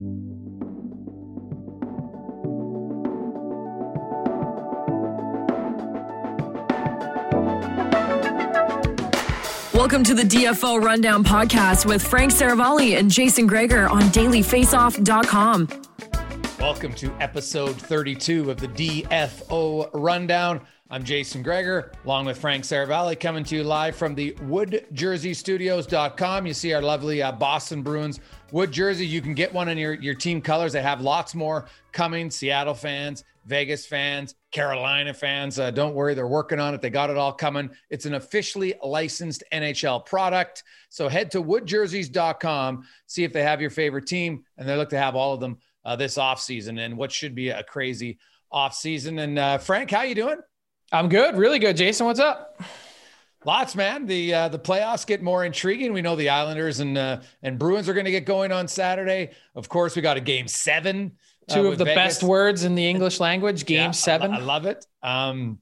Welcome to the DFO Rundown podcast with Frank Seravalli and Jason Gregor on dailyfaceoff.com. Welcome to episode 32 of the DFO Rundown. I'm Jason Gregor, along with Frank Seravalli, coming to you live from the woodjerseystudios.com. You see our lovely uh, Boston Bruins wood jersey. You can get one in your, your team colors. They have lots more coming. Seattle fans, Vegas fans, Carolina fans. Uh, don't worry, they're working on it. They got it all coming. It's an officially licensed NHL product. So head to woodjerseys.com, see if they have your favorite team, and they look to have all of them uh, this offseason and what should be a crazy offseason. And uh, Frank, how you doing? I'm good, really good. Jason, what's up? Lots, man. The uh, the playoffs get more intriguing. We know the Islanders and uh, and Bruins are going to get going on Saturday. Of course, we got a game seven. uh, Two of the Vegas. best words in the English language, game Yeah, seven. lo- I, love it. Um,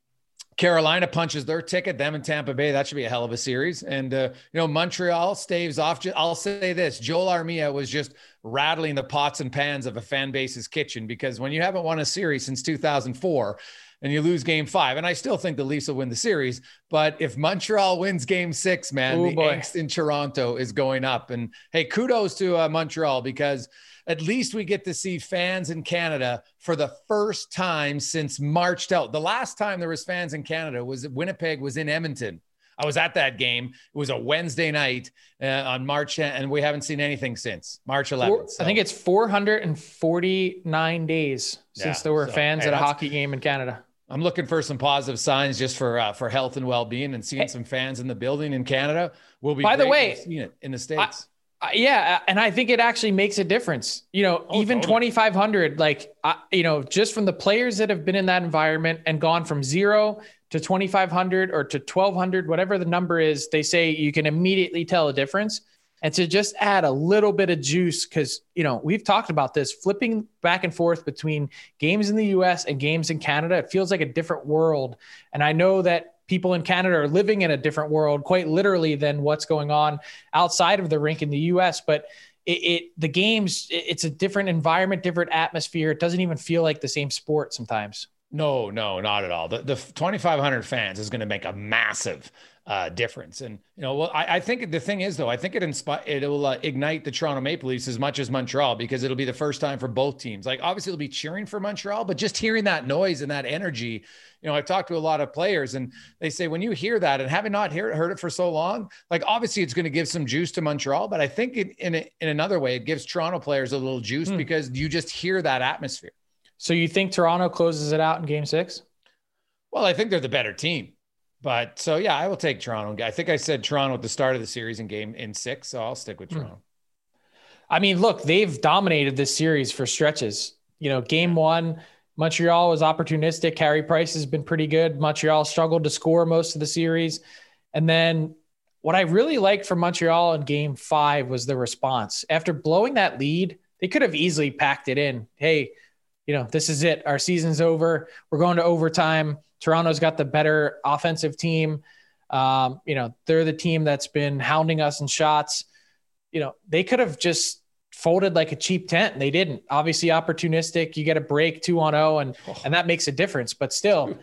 Carolina punches their ticket. Them and Tampa Bay. That should be a hell of a series. And uh, you know, Montreal staves off. I'll say this: Joel Armia was just rattling the pots and pans of a fan base's kitchen because when you haven't won a series since 2004 and you lose game five, and I still think the Leafs will win the series, but if Montreal wins game six, man, Ooh, the boy. angst in Toronto is going up. And hey, kudos to uh, Montreal because at least we get to see fans in Canada for the first time since March out. The last time there was fans in Canada was Winnipeg was in Edmonton. I was at that game. It was a Wednesday night uh, on March, and we haven't seen anything since March 11th. Four- So- I think it's 449 days since Yeah, there were so, fans hey, at a hockey game in Canada. I'm looking for some positive signs just for uh, for health and well being, and seeing some fans in the building in Canada will be. By the way, seen it in the states. Uh, yeah, and I think it actually makes a difference. You know, Oh, even totally. 2,500, like, I you know, just from the players that have been in that environment and gone from zero to 2,500 or to 1,200, whatever the number is, they say you can immediately tell a difference. And to just add a little bit of juice, because, you know, we've talked about this flipping back and forth between games in the US and games in Canada. It feels like a different world. And I know that people in Canada are living in a different world, quite literally, than what's going on outside of the rink in the U.S. But it, it the games, it- it's a different environment, different atmosphere. It doesn't even feel like the same sport sometimes. No, no, not at all. The, the 2,500 fans is going to make a massive uh, difference. And you know, well, I, I, think the thing is though, I think it inspire it will uh, ignite the Toronto Maple Leafs as much as Montreal because it'll be the first time for both teams. Like obviously, they'll be cheering for Montreal, but just hearing that noise and that energy. You know, I've talked to a lot of players, and they say when you hear that and having not heard, heard it for so long, like obviously it's going to give some juice to Montreal, but I think it, in a, in another way, it gives Toronto players a little juice hmm. because you just hear that atmosphere. So you think Toronto closes it out in Game Six? Well, I think they're the better team. But so yeah, I will take Toronto. I think I said Toronto at the start of the series in game in six, so I'll stick with hmm. Toronto. I mean, look, they've dominated this series for stretches. You know, game one, Montreal was opportunistic. Carey Price has been pretty good. Montreal struggled to score most of the series. And then what I really liked from Montreal in game five was the response. After blowing that lead, they could have easily packed it in. Hey, you know, this is it. Our season's over. We're going to overtime. Toronto's got the better offensive team. Um, you know, they're the team that's been hounding us in shots. You know, they could have just folded like a cheap tent and they didn't. Obviously opportunistic. You get a break 2 on 0 and oh. and that makes a difference, but still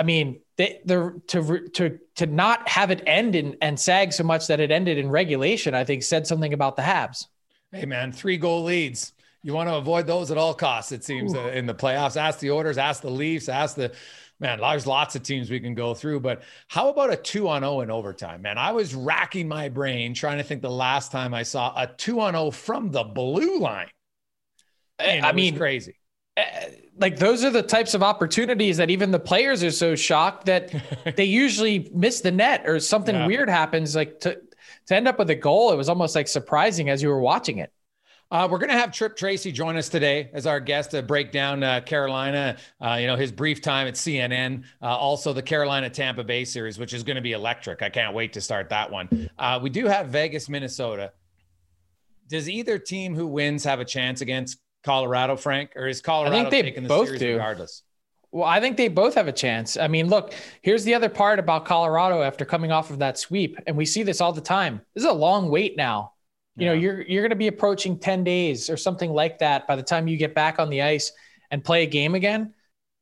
I mean, they they're to to to not have it end in, and sag so much that it ended in regulation, I think said something about the Habs. Hey man, three goal leads. You want to avoid those at all costs, it seems, uh, in the playoffs. Ask the orders, ask the Leafs, ask the man, there's lots of teams we can go through, but how about a two on 0 in overtime? Man, I was racking my brain trying to think the last time I saw a two on 0 from the blue line. Man, I mean, crazy. Eh, like those are the types of opportunities that even the players are so shocked that they usually miss the net or something yeah. weird happens. Like to to end up with a goal, it was almost like surprising as you were watching it. Uh, we're going to have Tripp Tracy join us today as our guest to break down uh, Carolina, uh, you know, his brief time at CNN, uh, also the Carolina Tampa Bay series, which is going to be electric. I can't wait to start that one. Uh, we do have Vegas, Minnesota. Does either team who wins have a chance against Colorado, Frank, or is Colorado I think they taking the both series do. regardless? Well, I think they both have a chance. I mean, look, here's the other part about Colorado after coming off of that sweep, and we see this all the time. This is a long wait now you know you're you're going to be approaching 10 days or something like that by the time you get back on the ice and play a game again.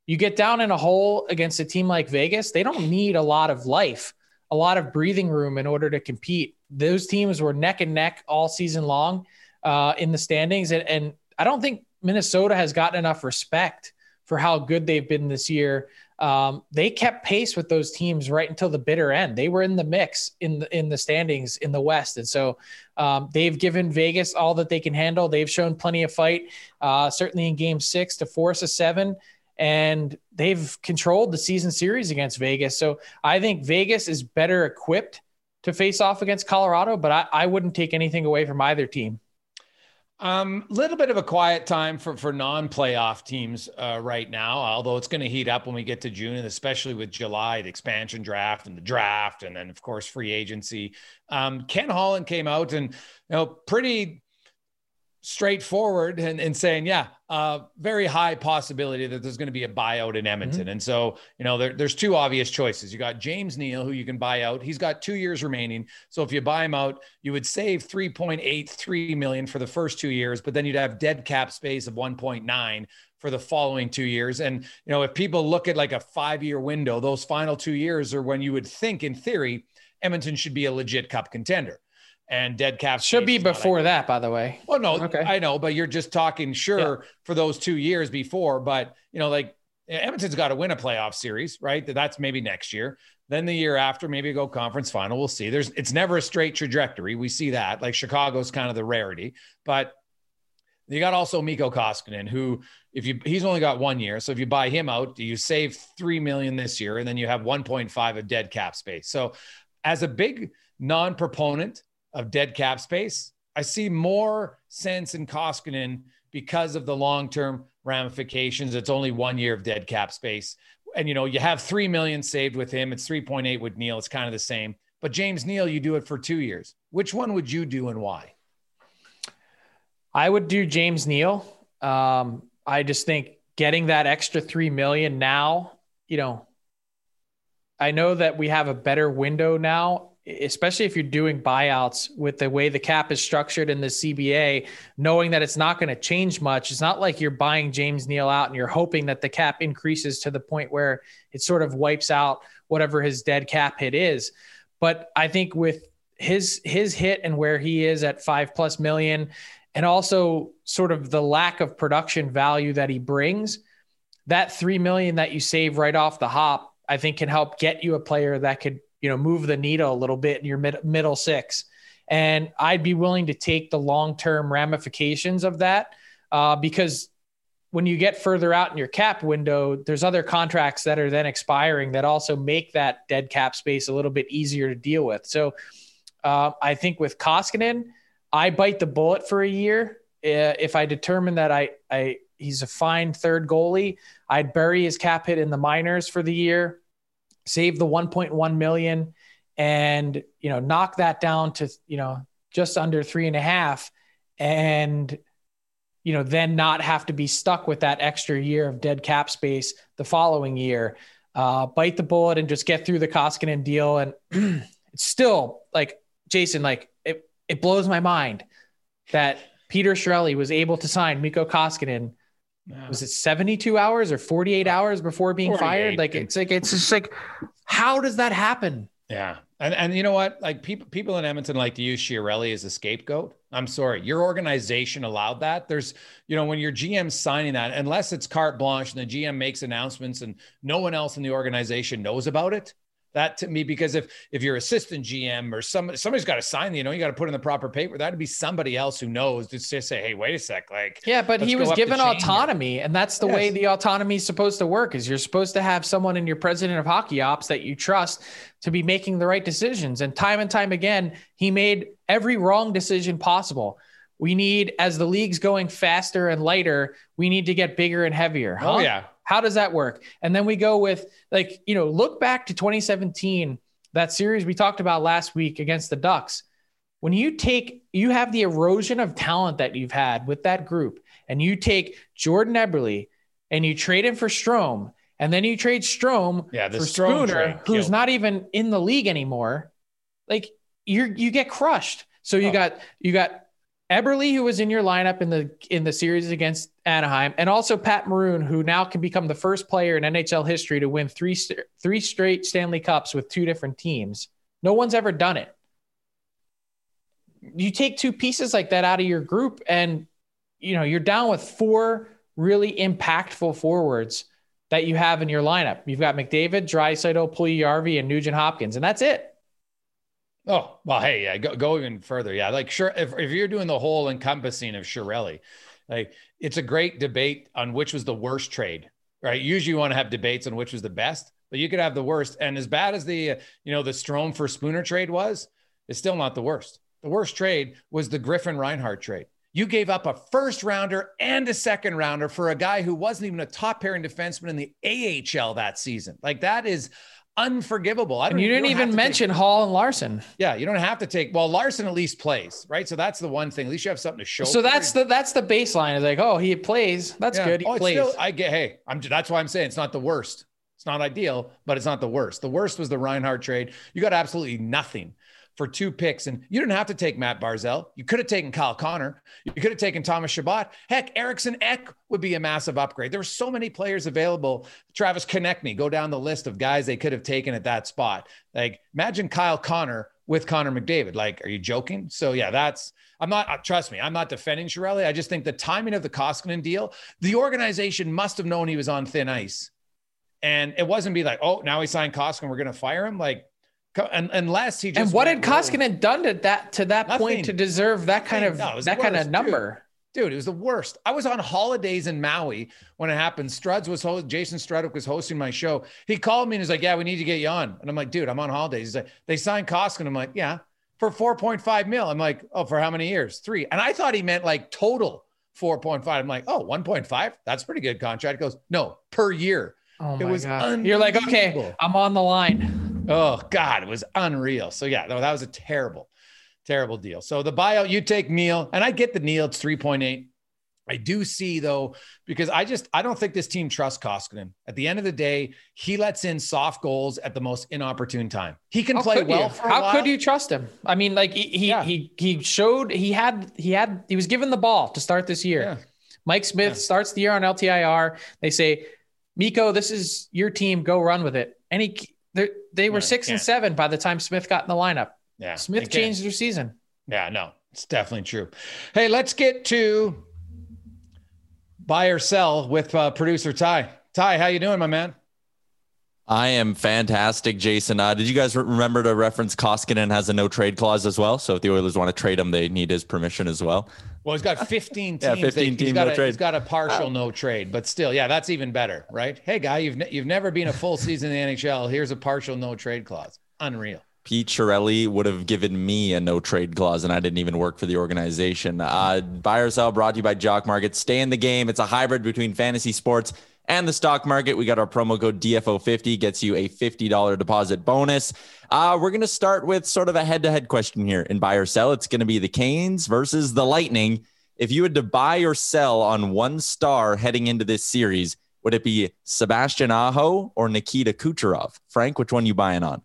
You get down in a hole against a team like vegas they don't need a lot of life a lot of breathing room in order to compete. Those teams were neck and neck all season long uh, in the standings and, and i don't think minnesota has gotten enough respect for how good they've been this year um, they kept pace with those teams right until the bitter end. They were in the mix in the in the standings in the West, and so um, they've given Vegas all that they can handle. They've shown plenty of fight, uh, certainly in Game Six to force a seven, and they've controlled the season series against Vegas. So I think Vegas is better equipped to face off against Colorado, but I, I wouldn't take anything away from either team. Um, a little bit of a quiet time for for non-playoff teams uh, right now. Although it's going to heat up when we get to June, and especially with July, the expansion draft and the draft, and then of course free agency. Um, Ken Holland came out and you know pretty straightforward and, and saying, yeah, uh, very high possibility that there's going to be a buyout in Edmonton. Mm-hmm. And so, you know, there, there's two obvious choices. You got James Neal, who you can buy out. He's got two years remaining. So if you buy him out, you would save 3.83 million for the first two years, but then you'd have dead cap space of 1.9 for the following two years. And, you know, if people look at like a five year window, those final two years are when you would think in theory, Edmonton should be a legit cup contender and dead cap should be before that, by the way. Well, no, okay. I know, but you're just talking sure yeah. for those two years before. But you know, like Edmonton's got to win a playoff series, right? That's maybe next year. Then the year after, maybe go conference final. We'll see. There's it's never a straight trajectory. We see that. Like Chicago's kind of the rarity, but you got also Mikko Koskinen, who if you he's only got one year, so if you buy him out, you save three million this year, and then you have 1.5 of dead cap space. So, as a big non-proponent of dead cap space. I see more sense in Koskinen because of the long term ramifications. It's only one year of dead cap space. And, you know, you have 3 million saved with him. It's 3.8 with Neal. It's kind of the same. But James Neal, you do it for two years. Which one would you do and why? I would do James Neal. Um, I just think getting that extra 3 million now, you know, I know that we have a better window now especially if you're doing buyouts with the way the cap is structured in the CBA, knowing that it's not going to change much. It's not like you're buying James Neal out and you're hoping that the cap increases to the point where it sort of wipes out whatever his dead cap hit is. But I think with his his hit and where he is at five plus million, and also sort of the lack of production value that he brings, that three million that you save right off the hop, I think can help get you a player that could you know move the needle a little bit in your mid, middle six. And I'd be willing to take the long term ramifications of that uh, because when you get further out in your cap window, there's other contracts that are then expiring that also make that dead cap space a little bit easier to deal with. So uh, I think with Koskinen, I bite the bullet for a year. Uh, if I determine that I, I he's a fine third goalie, I'd bury his cap hit in the minors for the year, save the 1.1 million, and you know knock that down to you know just under three and a half, and you know, then not have to be stuck with that extra year of dead cap space the following year. Uh, bite the bullet and just get through the Koskinen deal. And it's still like Jason, like it, it blows my mind that Peter Chiarelli was able to sign Mikko Koskinen. Was it 72 hours or 48 hours before being fired? Like it's like it's just like, how does that happen? Yeah. And and you know what? Like people people in Edmonton like to use Chiarelli as a scapegoat. I'm sorry, your organization allowed that. There's, you know, when your GM signing that, unless it's carte blanche and the GM makes announcements and no one else in the organization knows about it, that to me because if if you're assistant GM or somebody somebody's got to sign, you know, you got to put in the proper paper. That'd be somebody else who knows to just say, hey, wait a sec, like yeah, but he was given autonomy, here. and that's the yes. way the autonomy is supposed to work. Is you're supposed to have someone in your president of hockey ops that you trust to be making the right decisions. And time and time again, he made every wrong decision possible. We need, as the league's going faster and lighter, we need to get bigger and heavier. Oh, huh? Oh yeah. How does that work? And then we go with like, you know, look back to 2017, that series we talked about last week against the Ducks. When you take, you have the erosion of talent that you've had with that group, and you take Jordan Eberle and you trade him for Strome, and then you trade Strome yeah, for Strome Spooner, who's not even in the league anymore. Like you're you get crushed. So you oh. got you got Eberle, who was in your lineup in the in the series against Anaheim, and also Pat Maroon, who now can become the first player in NHL history to win three three straight Stanley Cups with two different teams. No one's ever done it. You take two pieces like that out of your group, and you know you're down with four really impactful forwards that you have in your lineup. You've got McDavid, Draisaitl, Puljujarvi, and Nugent Hopkins, and that's it. Oh well, hey, yeah, go, go even further. Yeah, like sure, if, if you're doing the whole encompassing of Chiarelli, like it's a great debate on which was the worst trade, right? Usually, you want to have debates on which was the best, but you could have the worst. And as bad as the you know the Strome for Spooner trade was, it's still not the worst. The worst trade was the Griffin Reinhart trade. You gave up a first rounder and a second rounder for a guy who wasn't even a top pairing defenseman in the AHL that season. Like that is unforgivable. I don't, and you didn't you even mention take, Hall and Larson. Yeah, you don't have to take. Well, Larson at least plays, right? So that's the one thing. At least you have something to show. So that's the that's the baseline. Is like, oh, he plays. That's yeah. good. He oh, plays. Still, I get. Hey, I'm. That's why I'm saying it's not the worst. It's not ideal, but it's not the worst. The worst was the Reinhart trade. You got absolutely nothing for two picks. And you didn't have to take Mat Barzal. You could have taken Kyle Connor. You could have taken Thomas Chabot. Heck, Eriksson Ek would be a massive upgrade. There were so many players available. Travis Konecny, go down the list of guys they could have taken at that spot. Like imagine Kyle Connor with Connor McDavid. Like, are you joking? So yeah, that's I'm not. Trust me, I'm not defending Chiarelli. I just think the timing of the Koskinen deal, the organization must have known he was on thin ice, and it wasn't be like, oh, now he signed Koskinen, we're going to fire him. Like unless he just and what had Koskinen done to that to that Nothing. point to deserve that kind of no, that kind of number? Dude. dude. it was the worst. I was on holidays in Maui when it happened. Struds was host, Jason Strudwick was hosting my show. He called me and he's like, "Yeah, we need to get you on." And I'm like, "Dude, I'm on holidays." He's like, "They signed Koskinen." I'm like, "Yeah, for 4.5 mil." I'm like, "Oh, for how many years? Three. And I thought he meant like total 4.5. I'm like, "Oh, 1.5? That's pretty good contract." He goes, "No, per year." Oh my it was god! You're like, okay, I'm on the line. Oh God, it was unreal. So yeah, no, that was a terrible, terrible deal. So the buyout, you take Neal, and I get the Neal. It's three point eight. I do see though, because I just I don't think this team trusts Koskinen. At the end of the day, he lets in soft goals at the most inopportune time. He can How play well. How could you trust him? I mean, like he he, yeah. he he showed he had he had he was given the ball to start this year. Yeah. Mike Smith yeah. starts the year on LTIR. They say, Mikko, this is your team. Go run with it. And he They're, they were No, six and seven by the time Smith got in the lineup. Yeah. Smith changed their season. Yeah, no, it's definitely true. Hey, let's get to buy or sell with uh, producer Ty. Ty, how you doing, my man? I am fantastic, Jason. Uh, did you guys re- remember to reference Koskinen has a no trade clause as well? So if the Oilers want to trade him, they need his permission as well. Well, he's got 15 teams. Yeah, that- 15 he's team no a, trade. He's got a partial no trade, but still, yeah, that's even better, right? Hey, guy, you've ne- you've never been a full season in the NHL. Here's a partial no trade clause. Unreal. Pete Chiarelli would have given me a no trade clause, and I didn't even work for the organization. Uh, buy or sell brought to you by Jock Market. Stay in the game. It's a hybrid between fantasy sports and the stock market. We got our promo code DFO50 gets you a $50 deposit bonus. Uh, we're going to start with sort of a head to head question here in buy or sell. It's going to be the Canes versus the Lightning. If you had to buy or sell on one star heading into this series, would it be Sebastian Aho or Nikita Kucherov? Frank, which one you buying on?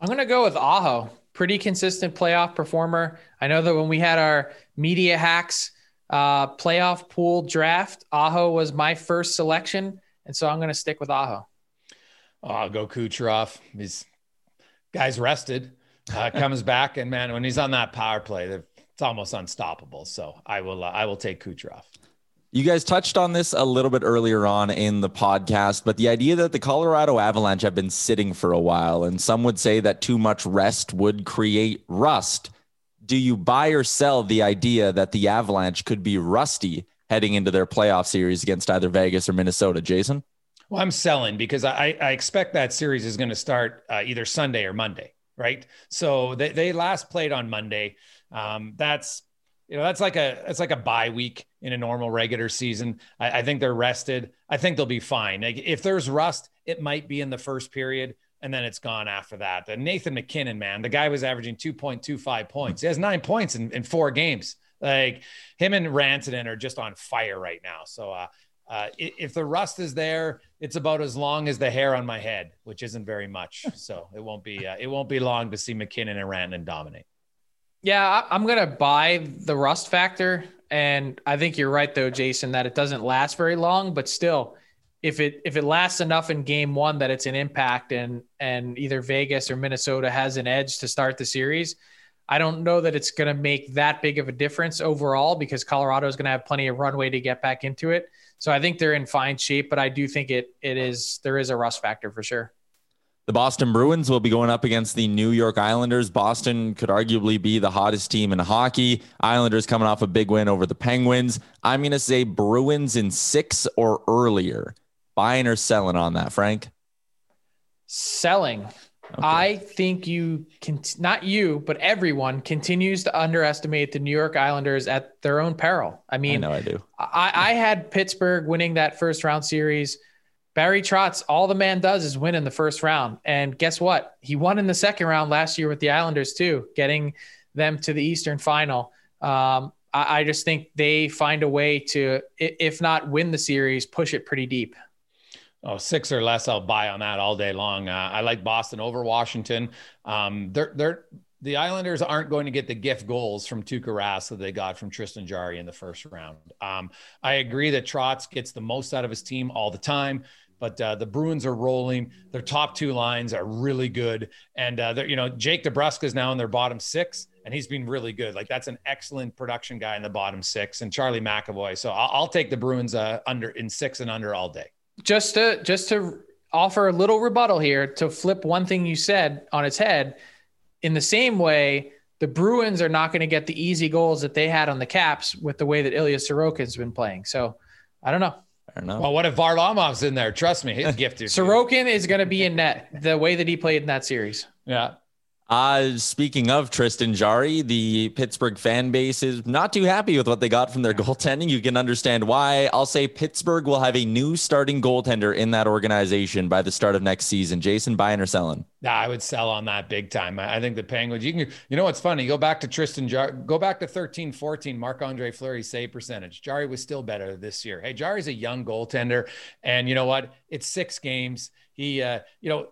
I'm going to go with Aho. Pretty consistent playoff performer. I know that when we had our media hacks uh, playoff pool draft, Aho was my first selection. And so I'm going to stick with Aho. Oh, I'll go Kucherov. He's guy's rested, uh, comes back, and man, when he's on that power play, it's almost unstoppable. So I will uh, I will take Kucherov. You guys touched on this a little bit earlier on in the podcast, but the idea that the Colorado Avalanche have been sitting for a while, and some would say that too much rest would create rust. Do you buy or sell the idea that the Avalanche could be rusty heading into their playoff series against either Vegas or Minnesota? Jason? Well, I'm selling because I, I expect that series is going to start uh, either Sunday or Monday, right? So they, they last played on Monday. Um, that's you know that's like a it's like a bye week in a normal regular season. I, I think they're rested. I think they'll be fine. Like, if there's rust, it might be in the first period, and then it's gone after that. And Nathan MacKinnon, man, the guy was averaging 2.25 points. He has nine points in, in four games. Like him and Rantanen are just on fire right now. So uh, uh, if the rust is there, it's about as long as the hair on my head, which isn't very much. So it won't be uh, it won't be long to see MacKinnon and Rantanen dominate. Yeah, I'm going to buy the rust factor. And I think you're right, though, Jason, that it doesn't last very long, but still. If it if it lasts enough in game one that it's an impact and and either Vegas or Minnesota has an edge to start the series, I don't know that it's going to make that big of a difference overall because Colorado is going to have plenty of runway to get back into it. So I think they're in fine shape, but I do think it it is there is a rust factor for sure. The Boston Bruins will be going up against the New York Islanders. Boston could arguably be the hottest team in hockey. Islanders coming off a big win over the Penguins. I'm going to say Bruins in six or earlier. Buying or selling on that, Frank? Selling. I think you can not you, but everyone continues to underestimate the New York Islanders at their own peril. I mean, I know I do. I, I had Pittsburgh winning that first round series. Barry Trotz, all the man does is win in the first round. And guess what? He won in the second round last year with the Islanders, too, getting them to the Eastern final. Um, I, I just think they find a way to, if not win the series, push it pretty deep. Oh, six or less, I'll buy on that all day long. Uh, I like Boston over Washington. Um, they're they're the Islanders aren't going to get the gift goals from Tuukka Rask that they got from Tristan Jarry in the first round. Um, I agree that Trotz gets the most out of his team all the time, but uh, the Bruins are rolling. Their top two lines are really good, and uh, you know Jake DeBrusk is now in their bottom six, and he's been really good. Like that's an excellent production guy in the bottom six, and Charlie McAvoy. So I'll, I'll take the Bruins uh, under in six and under all day. Just to just to offer a little rebuttal here to flip one thing you said on its head in the same way the bruins are not going to get the easy goals that they had on the caps with the way that ilya sorokin's been playing so i don't know I don't know. Well, what if Varlamov's in there? Trust me, he's gifted. is sorokin is going to be in net the way that he played in that series Yeah. Uh, speaking of Tristan Jarry, the Pittsburgh fan base is not too happy with what they got from their goaltending. You can understand why. I'll say Pittsburgh will have a new starting goaltender in that organization by the start of next season. Jason, buying or selling? Nah, I would sell on that big time. I think the Penguins, you can, you know what's funny? Go back to Tristan Jar, go back to 13 14, Marc Andre Fleury save percentage. Jarry was still better this year. Hey, Jari's a young goaltender. And you know what? It's six games. He, uh, you know,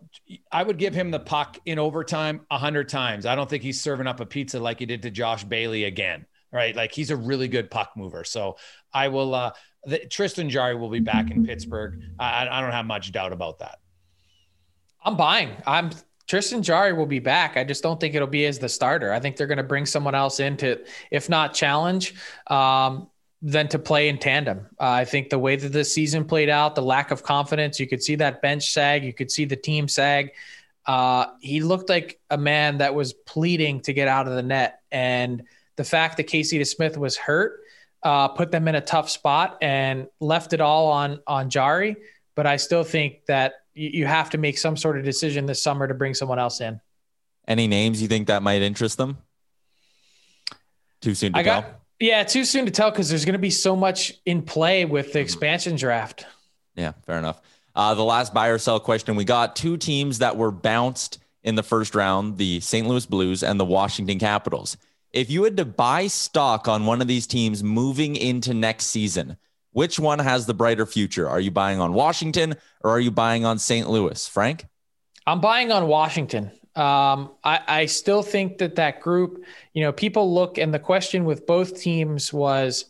I would give him the puck in overtime a hundred times. I don't think he's serving up a pizza like he did to Josh Bailey again. Right. Like he's a really good puck mover. So I will, uh, the, Tristan Jarry will be back in Pittsburgh. I, I don't have much doubt about that. I'm buying. I'm Tristan Jarry will be back. I just don't think it'll be as the starter. I think they're going to bring someone else in to, if not challenge, um, then to play in tandem. Uh, I think the way that this season played out, the lack of confidence, you could see that bench sag, you could see the team sag. Uh, he looked like a man that was pleading to get out of the net. And the fact that Casey DeSmith was hurt uh, put them in a tough spot and left it all on on Jarry. But I still think that you, you have to make some sort of decision this summer to bring someone else in. Any names you think that might interest them? Too soon to I tell. Got, yeah, too soon to tell because there's going to be so much in play with the mm-hmm. expansion draft. Yeah, fair enough. Uh, the last buy or sell question we got two teams that were bounced in the first round the St. Louis Blues and the Washington Capitals. If you had to buy stock on one of these teams moving into next season, which one has the brighter future? Are you buying on Washington or are you buying on St. Louis? Frank? I'm buying on Washington. Um, I, I still think that that group, you know, people look and the question with both teams was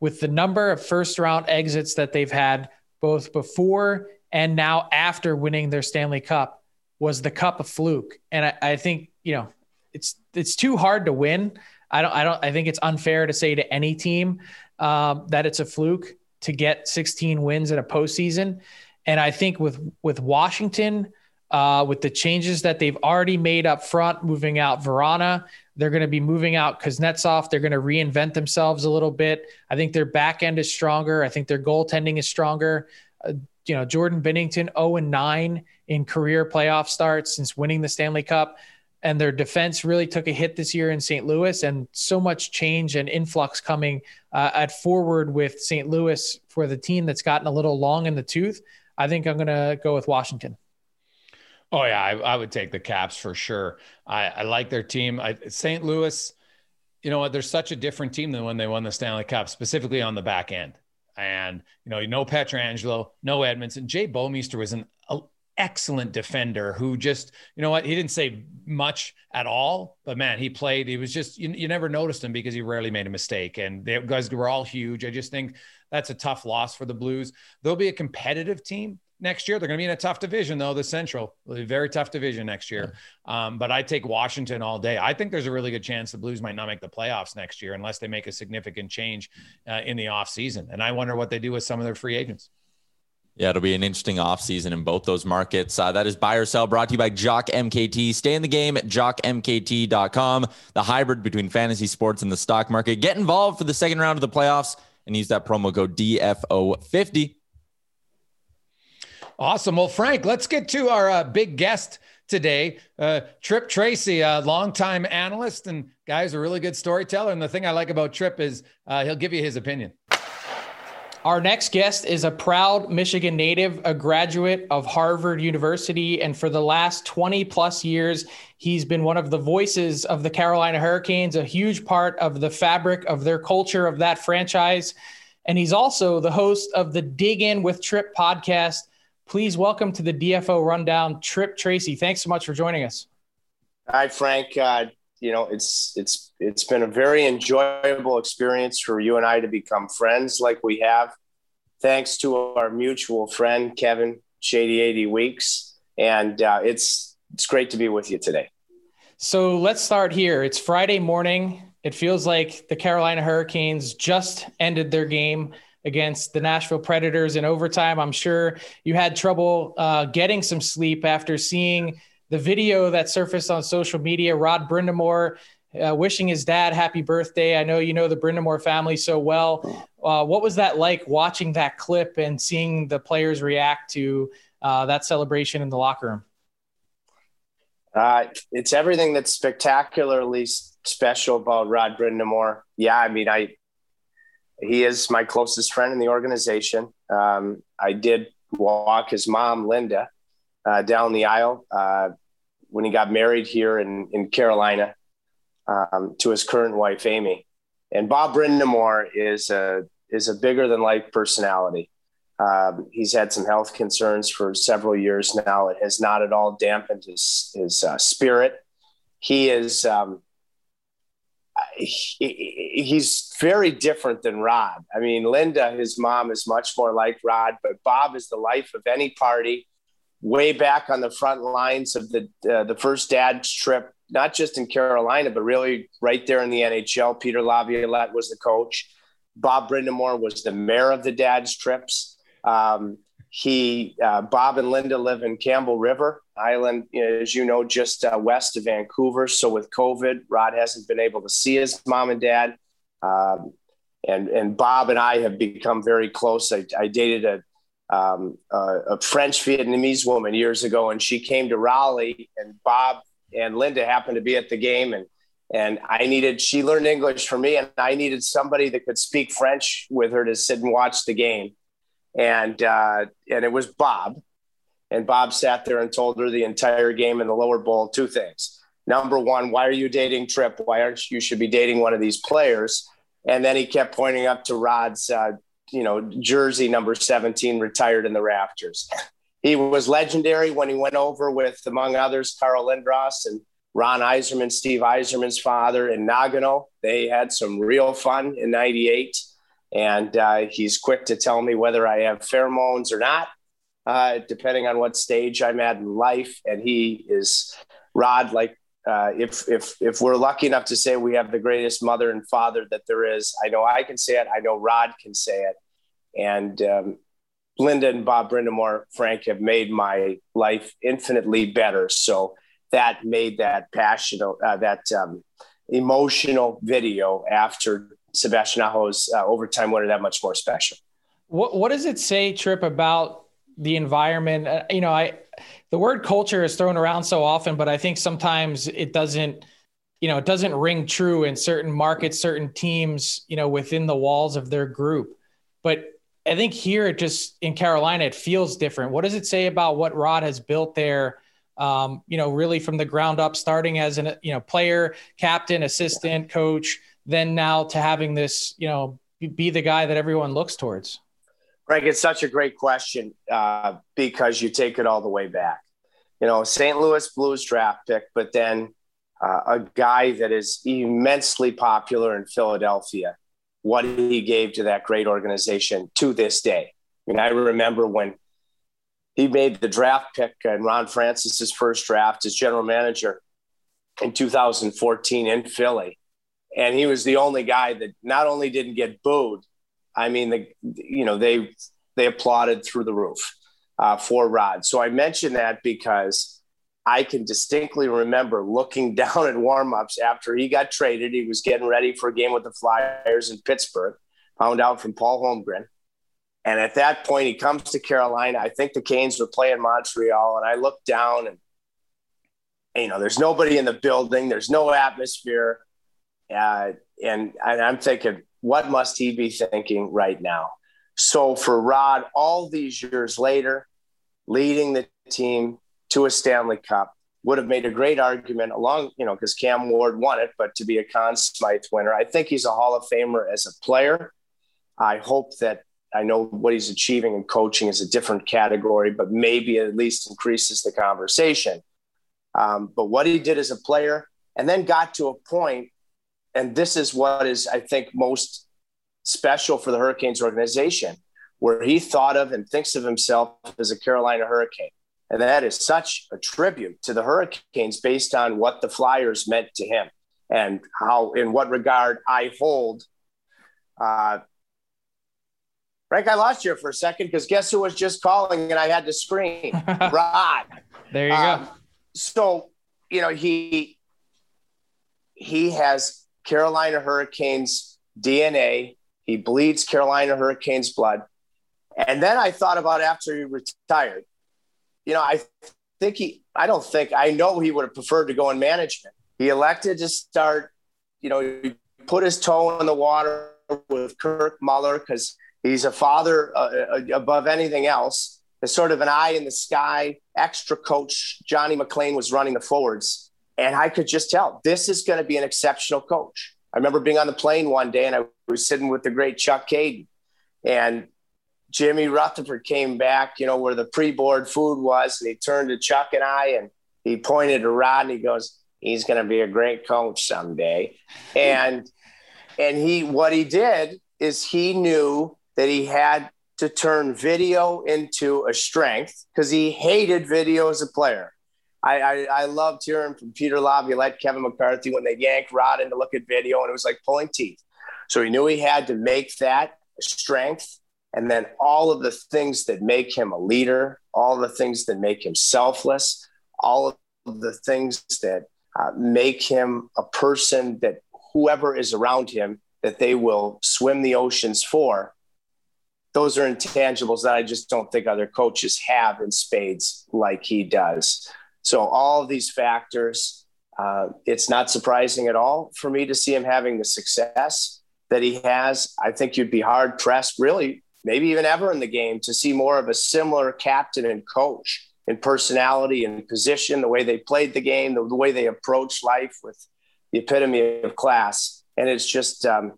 with the number of first round exits that they've had both before and now after winning their Stanley Cup, was the cup a fluke? And I, I think, you know, it's it's too hard to win. I don't I don't I think it's unfair to say to any team um, that it's a fluke to get 16 wins in a postseason. And I think with with Washington, uh, with the changes that they've already made up front, moving out Vrana, they're going to be moving out Kuznetsov. They're going to reinvent themselves a little bit. I think their back end is stronger. I think their goaltending is stronger. Uh, you know, Jordan Binnington 0 and 9 in career playoff starts since winning the Stanley Cup and their defense really took a hit this year in St. Louis, and so much change and influx coming uh, at forward with St. Louis for the team that's gotten a little long in the tooth. I think I'm going to go with Washington. Oh yeah, I, I, would take the Caps for sure. I, I like their team. I, St. Louis, you know what? They're such a different team than when they won the Stanley Cup, specifically on the back end. And you know, no know Pietrangelo, no Edmundson. Jay Bouwmeester was an excellent defender who just, you know what, he didn't say much at all, but man, he played. He was just, you, you never noticed him because he rarely made a mistake. And the guys were all huge. I just think that's a tough loss for the Blues. They'll be a competitive team next year. They're going to be in a tough division, though. The Central, will be a very tough division next year. Um, but I take Washington all day. I think there's a really good chance the Blues might not make the playoffs next year unless they make a significant change uh, in the offseason. And I wonder what they do with some of their free agents. Yeah, it'll be an interesting offseason in both those markets. Uh, that is buy or sell brought to you by Jock MKT. Stay in the game at jockmkt.com. The hybrid between fantasy sports and the stock market. Get involved for the second round of the playoffs and use that promo code DFO50. Awesome. Well, Frank, let's get to our uh, big guest today. Uh, Tripp Tracy, a longtime analyst and guy's a really good storyteller. And the thing I like about Tripp is uh, he'll give you his opinion. Our next guest is a proud Michigan native, a graduate of Harvard University. And for the last 20 plus years, he's been one of the voices of the Carolina Hurricanes, a huge part of the fabric of their culture of that franchise. And he's also the host of the Dig In with Tripp podcast. Please welcome to the DFO Rundown, Tripp Tracy. Thanks so much for joining us. Hi, Frank. Uh, you know, it's it's it's been a very enjoyable experience for you and I to become friends like we have, thanks to our mutual friend Kevin Shady Eighty Weekes, and uh, it's it's great to be with you today. So let's start here. It's Friday morning. It feels like the Carolina Hurricanes just ended their game against the Nashville Predators in overtime. I'm sure you had trouble uh, getting some sleep after seeing the video that surfaced on social media, Rod Brind'Amour uh, wishing his dad happy birthday. I know you know the Brind'Amour family so well. Uh, what was that like watching that clip and seeing the players react to uh, that celebration in the locker room? Uh, it's everything that's spectacularly special about Rod Brind'Amour. Yeah, I mean, I he is my closest friend in the organization. Um, I did walk his mom, Linda, uh, down the aisle uh, when he got married here in, in Carolina um, to his current wife, Amy. And Bob Brind'Amour is a, is a bigger than life personality. Um, he's had some health concerns for several years now. It has not at all dampened his, his uh, spirit. He is, um, he, he's very different than Rod. I mean, Linda, his mom, is much more like Rod, but Bob is the life of any party way back on the front lines of the uh, the first dad's trip, not just in Carolina, but really right there in the NHL. Peter Laviolette was the coach. Bob Brind'Amour was the mayor of the dad's trips. Um, he, uh, Bob and Linda live in Campbell River Island, as you know, just uh, west of Vancouver. So with COVID, Rod hasn't been able to see his mom and dad. Um, and and Bob and I have become very close. I, I dated a um, a, a French Vietnamese woman years ago, and she came to Raleigh, and Bob and Linda happened to be at the game, and and I needed she learned English for me, and I needed somebody that could speak French with her to sit and watch the game, and uh, and it was Bob, and Bob sat there and told her the entire game in the lower bowl two things. Number one, why are you dating Tripp? Why aren't you, you should be dating one of these players? And then he kept pointing up to Rod's, uh, you know, jersey number 17 retired in the rafters. He was legendary when he went over with, among others, Carl Lindros and Ron Yzerman, Steve Yzerman's father in Nagano. They had some real fun in 98. And uh, he's quick to tell me whether I have pheromones or not, uh, depending on what stage I'm at in life. And he is, Rod, like uh, if if if we're lucky enough to say we have the greatest mother and father that there is, I know I can say it. I know Rod can say it, and um, Linda and Bob Brind'Amour, Frank, have made my life infinitely better. So that made that passionate, uh, that um, emotional video after Sebastian Aho's uh, overtime winner that much more special. What what does it say, Tripp, about the environment? Uh, you know, I the word culture is thrown around so often, but I think sometimes it doesn't, you know, it doesn't ring true in certain markets, certain teams, you know, within the walls of their group. But I think here, it just in Carolina, it feels different. What does it say about what Rod has built there? Um, you know, really from the ground up, starting as an you know player, captain, assistant, coach, then now to having this, you know, be the guy that everyone looks towards. Greg, it's such a great question uh, because you take it all the way back. You know, St. Louis Blues draft pick, but then uh, a guy that is immensely popular in Philadelphia, what he gave to that great organization to this day. I mean, I remember when he made the draft pick and Ron Francis's first draft as general manager in 2014 in Philly. And he was the only guy that not only didn't get booed, I mean, the, you know, they they applauded through the roof uh, for Rod. So I mention that because I can distinctly remember looking down at warmups after he got traded. He was getting ready for a game with the Flyers in Pittsburgh. Found out from Paul Holmgren. And at that point, he comes to Carolina. I think the Canes were playing Montreal, and I look down and you know, there's nobody in the building. There's no atmosphere. Uh, and, and I'm thinking, what must he be thinking right now? So for Rod, all these years later, leading the team to a Stanley Cup would have made a great argument along, you know, because Cam Ward won it, but to be a Conn Smythe winner, I think he's a Hall of Famer as a player. I hope that I know what he's achieving in coaching is a different category, but maybe at least increases the conversation. Um, but what he did as a player, and then got to a point and this is what is, I think, most special for the Hurricanes organization, where he thought of and thinks of himself as a Carolina Hurricane. And that is such a tribute to the Hurricanes based on what the Flyers meant to him and how, in what regard I hold. Uh, Frank, I lost you for a second because guess who was just calling and I had to scream? Rod. There you um, go. So, you know, he he has Carolina Hurricanes DNA. He bleeds Carolina Hurricanes blood. And then I thought about after he retired, you know, I think he, I don't think, I know he would have preferred to go in management. He elected to start, you know, he put his toe in the water with Kirk Muller because he's a father uh, uh, above anything else. There's sort of an eye in the sky. Extra coach Johnny MacLean was running the forwards and I could just tell this is going to be an exceptional coach. I remember being on the plane one day and I was sitting with the great Chuck Kaiton and Jimmy Rutherford came back, you know, where the pre-board food was. And he turned to Chuck and I and he pointed to Rod and he goes, he's going to be a great coach someday. And, and he, what he did is he knew that he had to turn video into a strength because he hated video as a player. I, I, I, loved hearing from Peter Laviolette, Kevin McCarthy when they yanked Rod in to look at video, and it was like pulling teeth. So he knew he had to make that strength. And then all of the things that make him a leader, all the things that make him selfless, all of the things that uh, make him a person that whoever is around him that they will swim the oceans for those are intangibles that I just don't think other coaches have in spades like he does. So all of these factors, uh, it's not surprising at all for me to see him having the success that he has. I think you'd be hard pressed, really, maybe even ever in the game, to see more of a similar captain and coach in personality and position, the way they played the game, the, the way they approached life with the epitome of class. And it's just, um,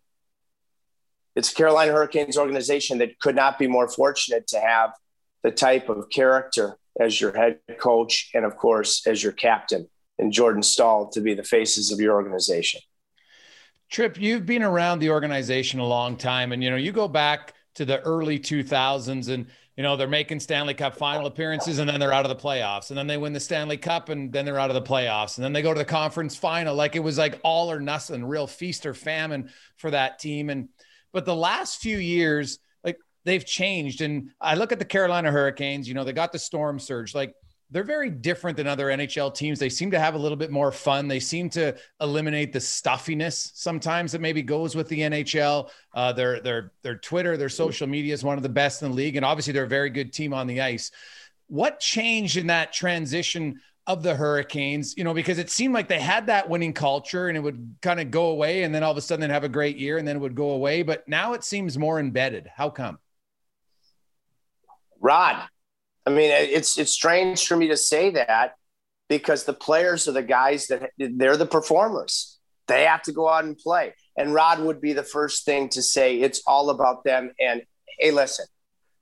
it's Carolina Hurricanes organization that could not be more fortunate to have the type of character as your head coach and, of course, as your captain and Jordan Staal to be the faces of your organization. Tripp, you've been around the organization a long time, and you know you go back to the early 2000s, and you know they're making Stanley Cup final appearances, and then they're out of the playoffs, and then they win the Stanley Cup, and then they're out of the playoffs, and then they go to the conference final. Like it was like all or nothing, real feast or famine for that team, and but the last few years, they've changed. And I look at the Carolina Hurricanes, you know, they got the storm surge. Like they're very different than other NHL teams. They seem to have a little bit more fun. They seem to eliminate the stuffiness sometimes that maybe goes with the NHL. Uh, their their their Twitter, their social media is one of the best in the league, and obviously they're a very good team on the ice. What changed in that transition of the Hurricanes, you know, because it seemed like they had that winning culture and it would kind of go away and then all of a sudden they'd have a great year and then it would go away. But now it seems more embedded. How come? Rod. I mean, it's it's strange for me to say that because the players are the guys that they're the performers. They have to go out and play. And Rod would be the first thing to say it's all about them. And hey, listen,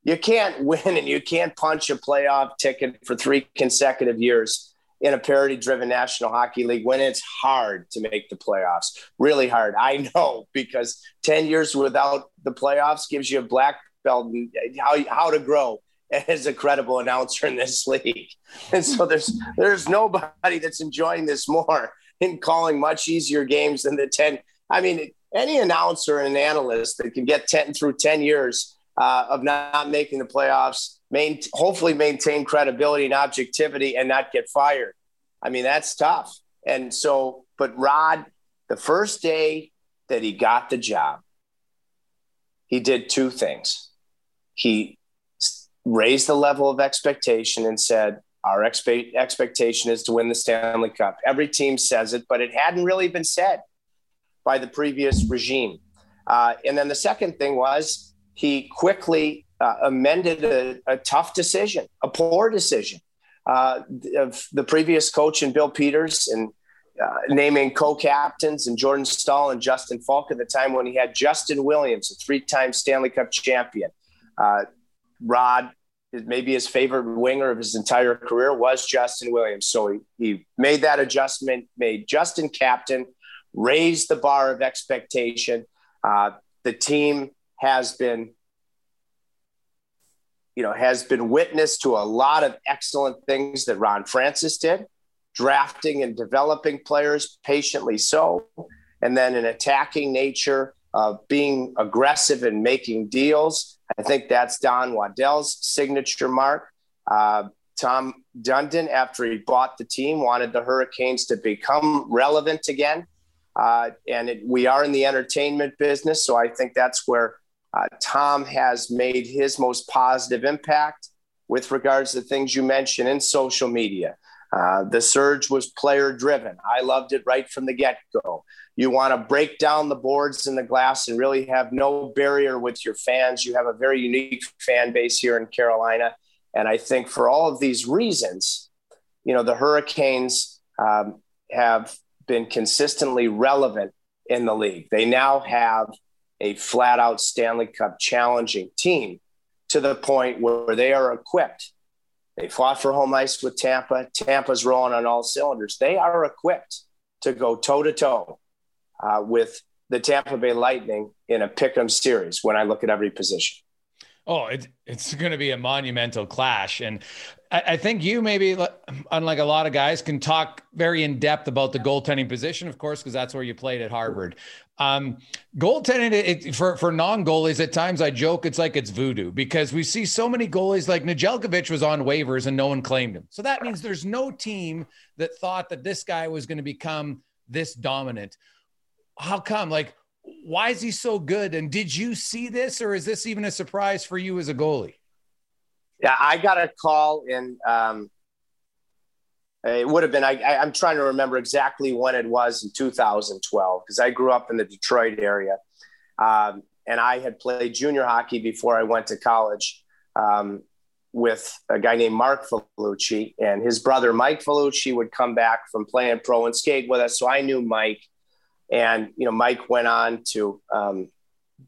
you can't win and you can't punch a playoff ticket for three consecutive years in a parity driven National Hockey League when it's hard to make the playoffs. Really hard. I know because 10 years without the playoffs gives you a black belt and how, how to grow as a credible announcer in this league. And so there's there's nobody that's enjoying this more in calling much easier games than the 10. I mean, any announcer and analyst that can get 10 through 10 years uh, of not making the playoffs main, hopefully maintain credibility and objectivity and not get fired. I mean, that's tough. And so, but Rod, the first day that he got the job, he did two things. He raised the level of expectation and said, Our expe- expectation is to win the Stanley Cup. Every team says it, but it hadn't really been said by the previous regime. Uh, and then the second thing was he quickly uh, amended a, a, tough decision, a poor decision uh, of the previous coach and Bill Peters and uh, naming co-captains and Jordan Staal and Justin Faulk at the time when he had Justin Williams, a three-time Stanley Cup champion. Rod, maybe his favorite winger of his entire career was Justin Williams. So he, he made that adjustment, made Justin captain, raised the bar of expectation. Uh, the team has been you know, has been witness to a lot of excellent things that Ron Francis did, drafting and developing players patiently so, and then an attacking nature of being aggressive and making deals. I think that's Don Waddell's signature mark. Uh, Tom Dundon, after he bought the team, wanted the Hurricanes to become relevant again. Uh, and it, we are in the entertainment business. So I think that's where uh, Tom has made his most positive impact with regards to things you mentioned in social media. Uh, the surge was player driven. I loved it right from the get go. You want to break down the boards and the glass and really have no barrier with your fans. You have a very unique fan base here in Carolina. And I think for all of these reasons, you know, the Hurricanes um, have been consistently relevant in the league. They now have a flat out Stanley Cup challenging team to the point where they are equipped. They fought for home ice with Tampa. Tampa's rolling on all cylinders. They are equipped to go toe to toe with the Tampa Bay Lightning in a pick 'em series when I look at every position. Oh, it's it's going to be a monumental clash, and I, I, think you maybe, unlike a lot of guys, can talk very in depth about the goaltending position, of course, because that's where you played at Harvard. Um, goaltending it, for for non goalies, at times I joke it's like it's voodoo because we see so many goalies like Nedeljkovic was on waivers and no one claimed him, so that means there's no team that thought that this guy was going to become this dominant. How come? Like why is he so good? And did you see this, or is this even a surprise for you as a goalie? Yeah, I got a call in. Um, it would have been. I, I, am trying to remember exactly when it was in 2012 because I grew up in the Detroit area, um, and I had played junior hockey before I went to college um, with a guy named Mark Vellucci, and his brother Mike Vellucci would come back from playing pro and skate with us. So I knew Mike and you know, Mike went on to um,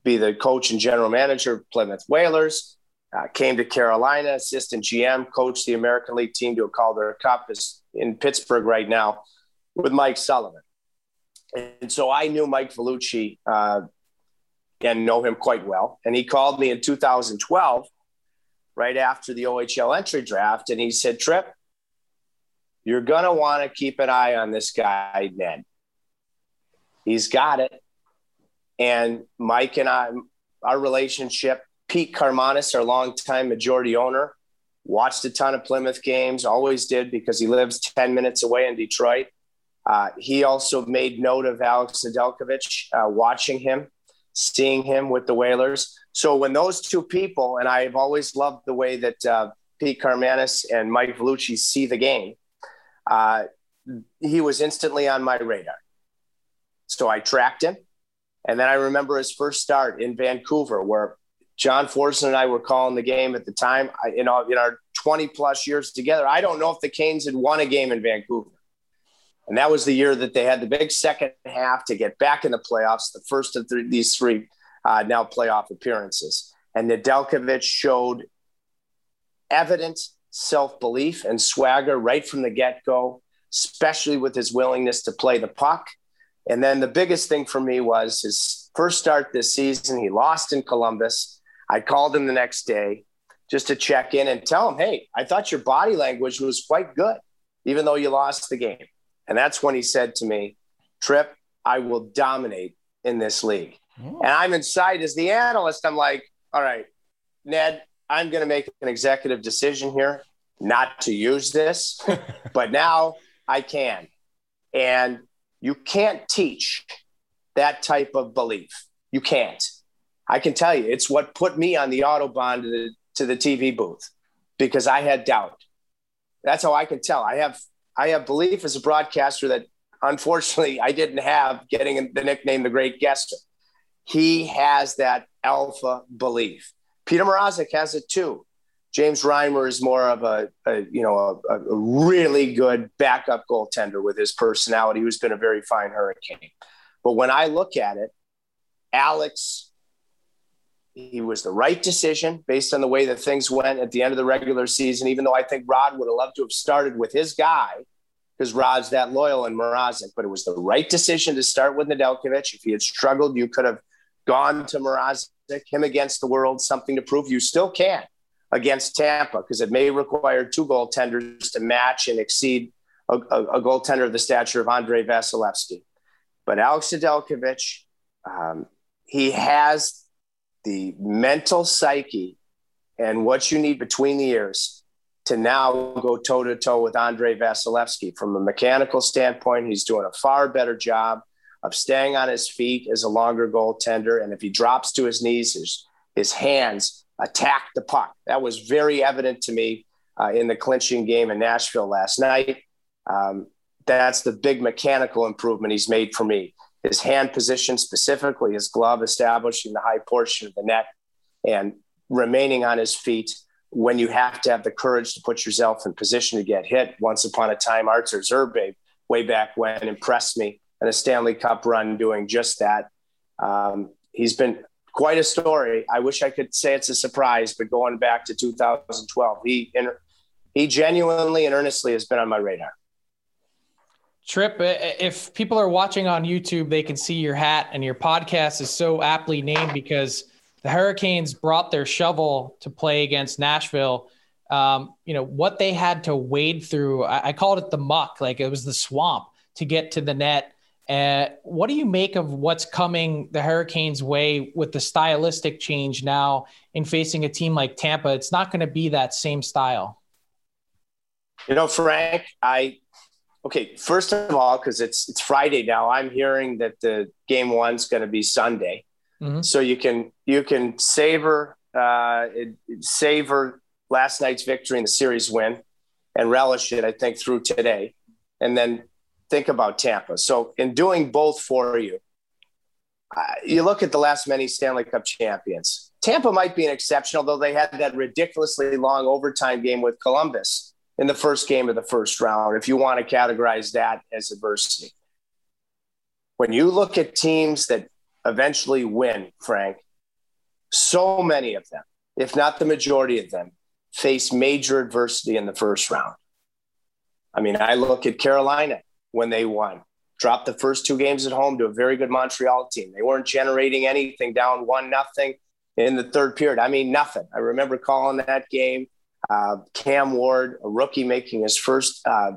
be the coach and general manager of Plymouth Whalers. Uh, came to Carolina, assistant GM, coached the American League team to a Calder Cup. Is in Pittsburgh right now with Mike Sullivan. And so I knew Mike Vellucci uh, and know him quite well. And he called me in 2012, right after the OHL entry draft, and he said, "Tripp, you're gonna want to keep an eye on this guy, Ned. He's got it. And Mike and I, our relationship, Pete Karmanos, our longtime majority owner, watched a ton of Plymouth games, always did because he lives 10 minutes away in Detroit. Uh, he also made note of Alex Nedeljkovic, uh, watching him, seeing him with the Whalers. So when those two people, and I've always loved the way that uh, Pete Karmanos and Mike Vellucci see the game, uh, he was instantly on my radar. So I tracked him. And then I remember his first start in Vancouver, where John Forslund and I were calling the game at the time. I, in, our, in our 20 plus years together, I don't know if the Canes had won a game in Vancouver. And that was the year that they had the big second half to get back in the playoffs, the first of th- these three uh, now playoff appearances. And Nedeljkovic showed evident self belief and swagger right from the get go, especially with his willingness to play the puck and then the biggest thing for me was his first start this season. He lost in Columbus. I called him the next day just to check in and tell him, hey, I thought your body language was quite good, even though you lost the game. And that's when he said to me, Tripp, I will dominate in this league. Oh. And I'm inside as the analyst. I'm like, all right, Ned, I'm going to make an executive decision here not to use this, but now I can. And you can't teach that type of belief. You can't. I can tell you, it's what put me on the autobahn to the, to the TV booth because I had doubt. That's how I can tell. I have I have belief as a broadcaster that unfortunately I didn't have getting the nickname the Great Guesser. He has that alpha belief. Petr Mrazek has it too. James Reimer is more of a, a you know a, a, really good backup goaltender with his personality, who's been a very fine Hurricane. But when I look at it, Alex, he was the right decision based on the way that things went at the end of the regular season. Even though I think Rod would have loved to have started with his guy, because Rod's that loyal in Mrazek. But it was the right decision to start with Nedeljkovic. If he had struggled, you could have gone to Mrazek, him against the world, something to prove. You still can against Tampa because it may require two goaltenders to match and exceed a, a, a goaltender of the stature of Andrei Vasilevskiy. But Alex Nedeljkovic, um, he has the mental psyche and what you need between the ears to now go toe to toe with Andrei Vasilevskiy. From a mechanical standpoint, he's doing a far better job of staying on his feet as a longer goaltender. And if he drops to his knees, his, his hands attack the puck. That was very evident to me uh, in the clinching game in Nashville last night. Um, that's the big mechanical improvement he's made for me. His hand position, specifically his glove, establishing the high portion of the net and remaining on his feet when you have to have the courage to put yourself in position to get hit. Once upon a time, Arturs Irbe, way back when, impressed me in a Stanley Cup run doing just that. Um, he's been quite a story. I wish I could say it's a surprise, but going back to 2012, he he genuinely and earnestly has been on my radar. Tripp, if people are watching on YouTube, they can see your hat, and your podcast is so aptly named because the Hurricanes brought their shovel to play against Nashville. Um, you know what they had to wade through. I, I, called it the muck, like it was the swamp to get to the net. Uh, what do you make of what's coming the Hurricanes' way with the stylistic change now in facing a team like Tampa? It's not going to be that same style. You know, Frank, I okay. First of all, because it's it's Friday now, I'm hearing that the game one's going to be Sunday. Mm-hmm. So you can you can savor uh, savor last night's victory and the series win, and relish it. I think through today, and then think about Tampa. So in doing both for you, uh, you look at the last many Stanley Cup champions. Tampa might be an exception, although they had that ridiculously long overtime game with Columbus in the first game of the first round. If you want to categorize that as adversity, when you look at teams that eventually win, Frank, so many of them, if not the majority of them, face major adversity in the first round. I mean, I look at Carolina when they won, dropped the first two games at home to a very good Montreal team. They weren't generating anything, down one nothing in the third period. I mean, nothing. I remember calling that game. Uh, Cam Ward, a rookie making his first uh,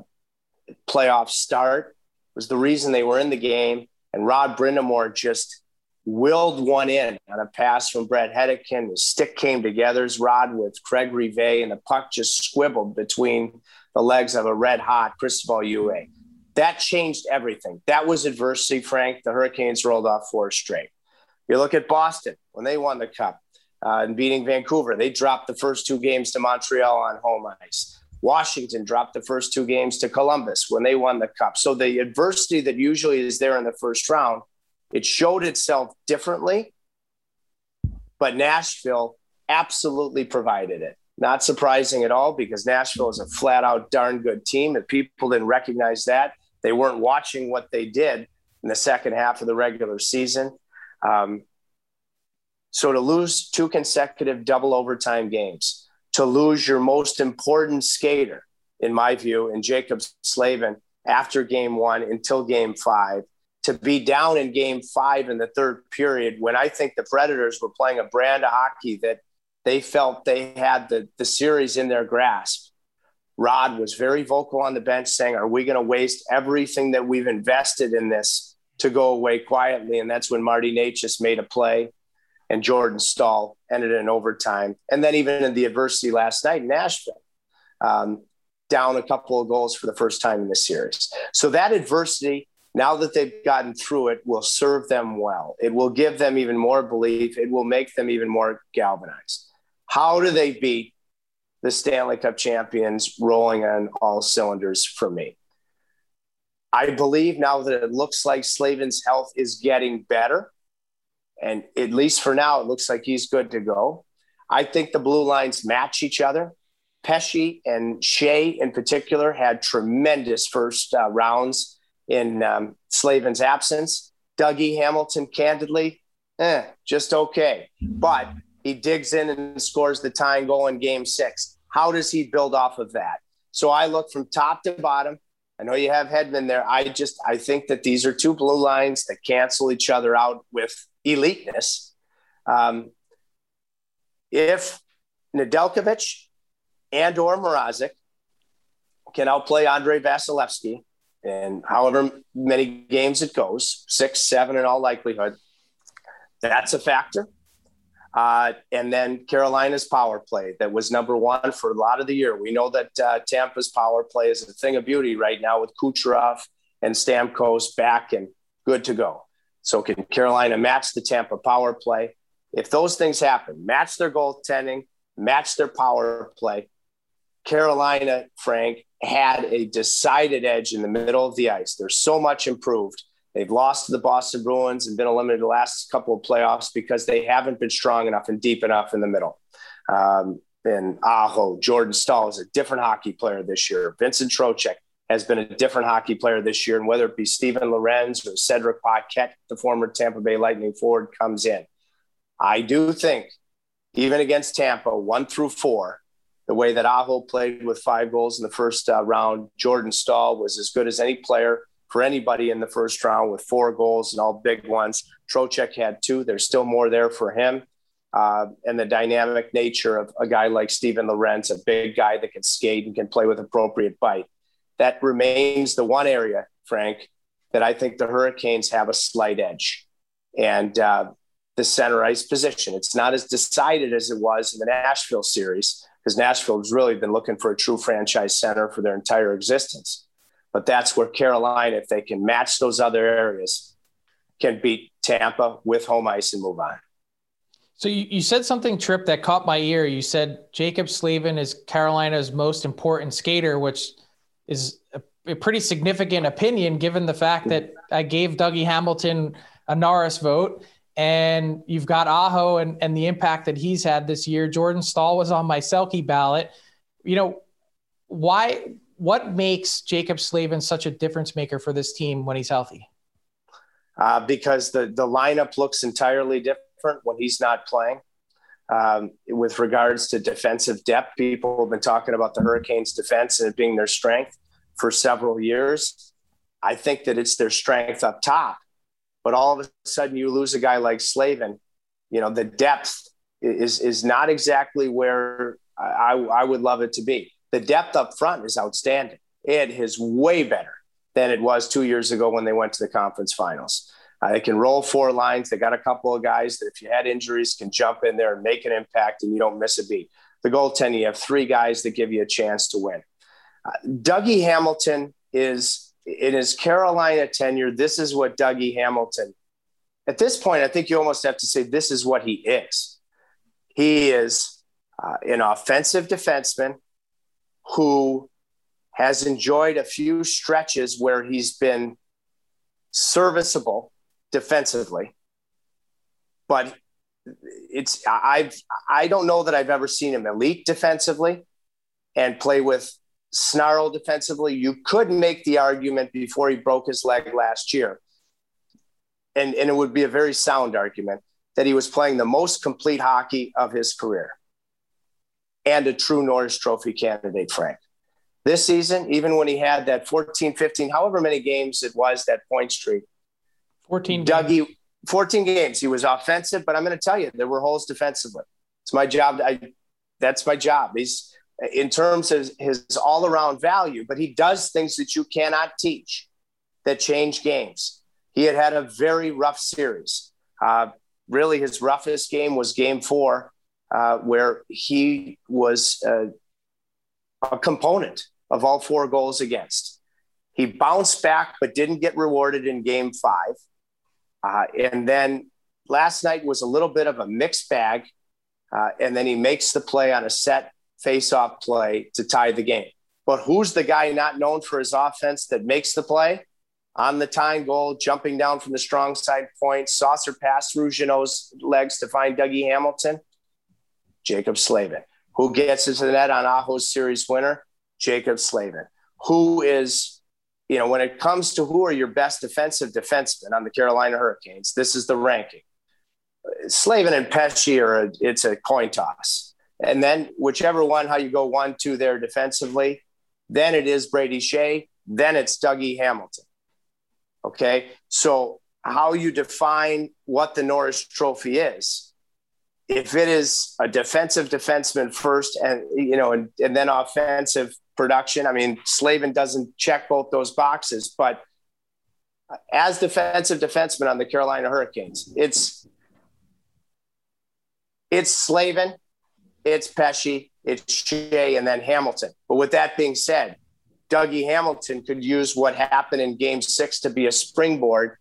playoff start, was the reason they were in the game. And Rod Brind'Amour just willed one in on a pass from Bret Hedican. The stick came together, his rod with Craig Rivet, and the puck just squibbled between the legs of a red hot Cristobal Huet. That changed everything. That was adversity, Frank. The Hurricanes rolled off four straight. You look at Boston when they won the Cup uh, and beating Vancouver, they dropped the first two games to Montreal on home ice. Washington dropped the first two games to Columbus when they won the Cup. So the adversity that usually is there in the first round it showed itself differently, but Nashville absolutely provided it. Not surprising at all because Nashville is a flat out darn good team. If people didn't recognize that, they weren't watching what they did in the second half of the regular season. Um, so to lose two consecutive double overtime games, to lose your most important skater, in my view, in Jaccob Slavin after game one until game five, to be down in game five in the third period when I think the Predators were playing a brand of hockey that they felt they had the, the series in their grasp. Rod was very vocal on the bench saying, Are we going to waste everything that we've invested in this to go away quietly? And that's when Marty Necas made a play and Jordan Staal ended in overtime. And then even in the adversity last night in Nashville, um, down a couple of goals for the first time in the series. So that adversity now that they've gotten through it will serve them well. It will give them even more belief. It will make them even more galvanized. How do they beat the Stanley Cup champions rolling on all cylinders for me? I believe now that it looks like Slavin's health is getting better, and at least for now, it looks like he's good to go. I think the blue lines match each other. Pesce and Skjei, in particular, had tremendous first uh, rounds in um, Slavin's absence. Dougie Hamilton, candidly, eh, just okay. But he digs in and scores the tying goal in game six. How does he build off of that? So I look from top to bottom. I know you have Hedman there. I just I think that these are two blue lines that cancel each other out with eliteness. Um, if Nedeljkovic and or Mrazek can outplay Andrei Vasilevskiy, and however many games it goes, six, seven in all likelihood, that's a factor. Uh, and then Carolina's power play that was number one for a lot of the year. We know that uh, Tampa's power play is a thing of beauty right now with Kucherov and Stamkos back and good to go. So can Carolina match the Tampa power play? If those things happen, match their goaltending, match their power play, Carolina, Frank, had a decided edge in the middle of the ice. They're so much improved. They've lost to the Boston Bruins and been eliminated the last couple of playoffs because they haven't been strong enough and deep enough in the middle. Um, and Aho, Jordan Staal is a different hockey player this year. Vincent Trocheck has been a different hockey player this year. And whether it be Steven Lorentz or Cedric Paquette, the former Tampa Bay Lightning forward, comes in. I do think, even against Tampa, one through four, the way that Aho played with five goals in the first uh, round. Jordan Staal was as good as any player for anybody in the first round with four goals and all big ones. Trocheck had two. There's still more there for him. uh, and the dynamic nature of a guy like Steven Lorentz, a big guy that can skate and can play with appropriate bite. That remains the one area, Frank, that I think the Hurricanes have a slight edge. And uh, the center ice position. It's not as decided as it was in the Nashville series because Nashville has really been looking for a true franchise center for their entire existence. But that's where Carolina, if they can match those other areas, can beat Tampa with home ice and move on. So you, you said something, Tripp, that caught my ear. You said Jaccob Slavin is Carolina's most important skater, which is a, a pretty significant opinion given the fact that I gave Dougie Hamilton a Norris vote and you've got Aho and, and the impact that he's had this year. Jordan Staal was on my Selke ballot. You know, why what makes Jaccob Slavin such a difference maker for this team when he's healthy? Uh, because the the lineup looks entirely different when he's not playing. Um, with regards to defensive depth, people have been talking about the Hurricanes' defense and it being their strength for several years. I think that it's their strength up top but all of a sudden, you lose a guy like Slavin. You know, the depth is is not exactly where I, I would love it to be. The depth up front is outstanding. It is way better than it was two years ago when they went to the conference finals. Uh, they can roll four lines. They got a couple of guys that, if you had injuries, can jump in there and make an impact, and you don't miss a beat. The goaltending, you have three guys that give you a chance to win. Uh, Dougie Hamilton is in his Carolina tenure, this is what Dougie Hamilton, at this point, I think you almost have to say this is what he is. He is uh, an offensive defenseman who has enjoyed a few stretches where he's been serviceable defensively, but it's I've I don't know that I've ever seen him elite defensively and play with snarl defensively. You could make the argument before he broke his leg last year, and, and it would be a very sound argument that he was playing the most complete hockey of his career and a true Norris Trophy candidate, Frank. This season, even when he had that 14, 15, however many games it was, that point streak, 14 Dougie, 14 games. He was offensive, but I'm going to tell you, there were holes defensively. It's my job. I, that's my job. He's in terms of his all around value, but he does things that you cannot teach that change games. He had had a very rough series. Uh, really, his roughest game was game four, uh, where he was uh, a component of all four goals against. He bounced back, but didn't get rewarded in game five. Uh, and then last night was a little bit of a mixed bag. Uh, and then he makes the play on a set face-off play to tie the game. But who's the guy not known for his offense that makes the play? On the tying goal, jumping down from the strong side point, saucer pass through Jeannot's legs to find Dougie Hamilton. Jaccob Slavin. Who gets into the net on Aho's series winner? Jaccob Slavin. Who is, you know, when it comes to who are your best defensive defensemen on the Carolina Hurricanes, this is the ranking. Slavin and Pesce are, a, it's a coin toss. And then whichever one, how you go one, two there defensively, then it is Brady Skjei, then it's Dougie Hamilton. Okay. So how you define what the Norris trophy is. If it is a defensive defenseman first and you know and, and then offensive production, I mean Slavin doesn't check both those boxes, but as defensive defenseman on the Carolina Hurricanes, it's it's Slavin, it's Pesce, it's Skjei, and then Hamilton. But with that being said, Dougie Hamilton could use what happened in game six to be a springboard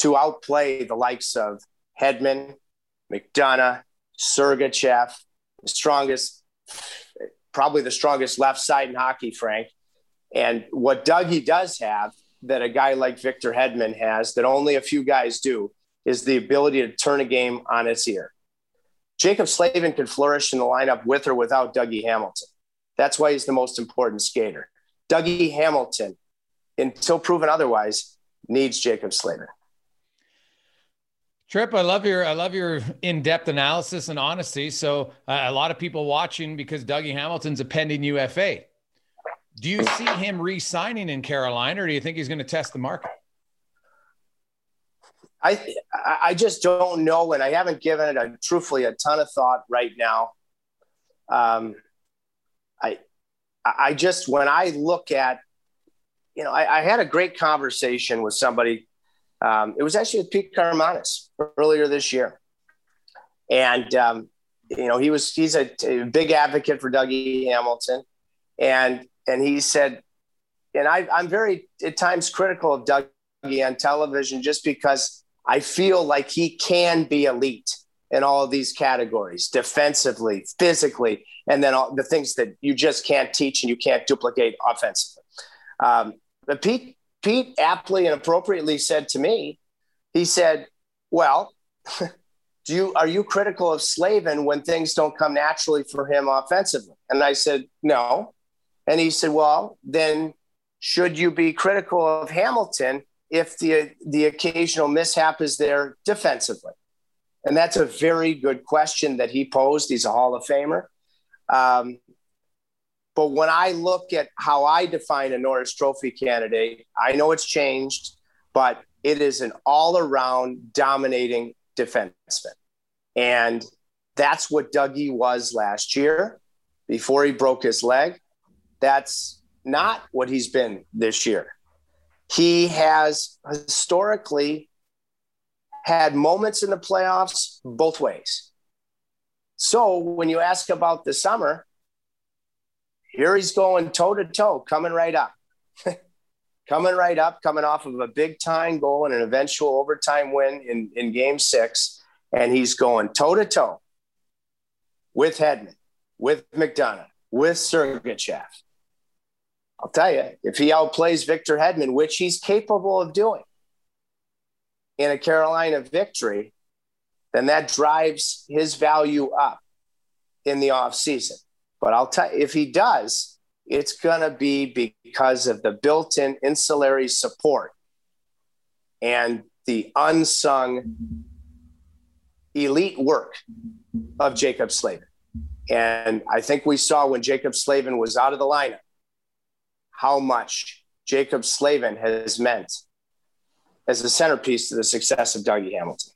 to outplay the likes of Hedman, McDonagh, Sergachev, the strongest, probably the strongest left side in hockey, Frank. And what Dougie does have that a guy like Victor Hedman has that only a few guys do is the ability to turn a game on its ear. Jaccob Slavin can flourish in the lineup with or without Dougie Hamilton. That's why he's the most important skater. Dougie Hamilton, until proven otherwise, needs Jaccob Slavin. Tripp, I love your I love your in-depth analysis and honesty. So uh, a lot of people watching because Dougie Hamilton's a pending UFA. Do you see him re-signing in Carolina, or do you think he's going to test the market? I I just don't know, and I haven't given it a truthfully a ton of thought right now. Um, I I just when I look at, you know, I, I had a great conversation with somebody. Um, it was actually with Pete Karmanos earlier this year, and um, you know he was he's a, a big advocate for Dougie Hamilton, and and he said, and I, I'm very at times critical of Dougie on television just because I feel like he can be elite in all of these categories defensively, physically, and then all the things that you just can't teach and you can't duplicate offensively. Um, but Pete, Pete aptly and appropriately said to me, he said, Well, do you are you critical of Slavin when things don't come naturally for him offensively? And I said, No. And he said, Well, then should you be critical of Hamilton if the the occasional mishap is there defensively? And that's a very good question that he posed. He's a Hall of Famer. Um, but when I look at how I define a Norris Trophy candidate, I know it's changed, but it is an all around dominating defenseman. And that's what Dougie was last year before he broke his leg. That's not what he's been this year. He has historically had moments in the playoffs both ways. So when you ask about the summer, here he's going toe to toe, coming right up. coming right up, coming off of a big time goal and an eventual overtime win in, in game six. And he's going toe to toe with Hedman, with McDonagh, with Sergachev. I'll tell you, if he outplays Victor Hedman, which he's capable of doing in a Carolina victory, then that drives his value up in the offseason. But I'll tell you, if he does, it's going to be because of the built in ancillary support and the unsung elite work of Jaccob Slavin. And I think we saw when Jaccob Slavin was out of the lineup how much Jaccob Slavin has meant as the centerpiece to the success of Dougie Hamilton.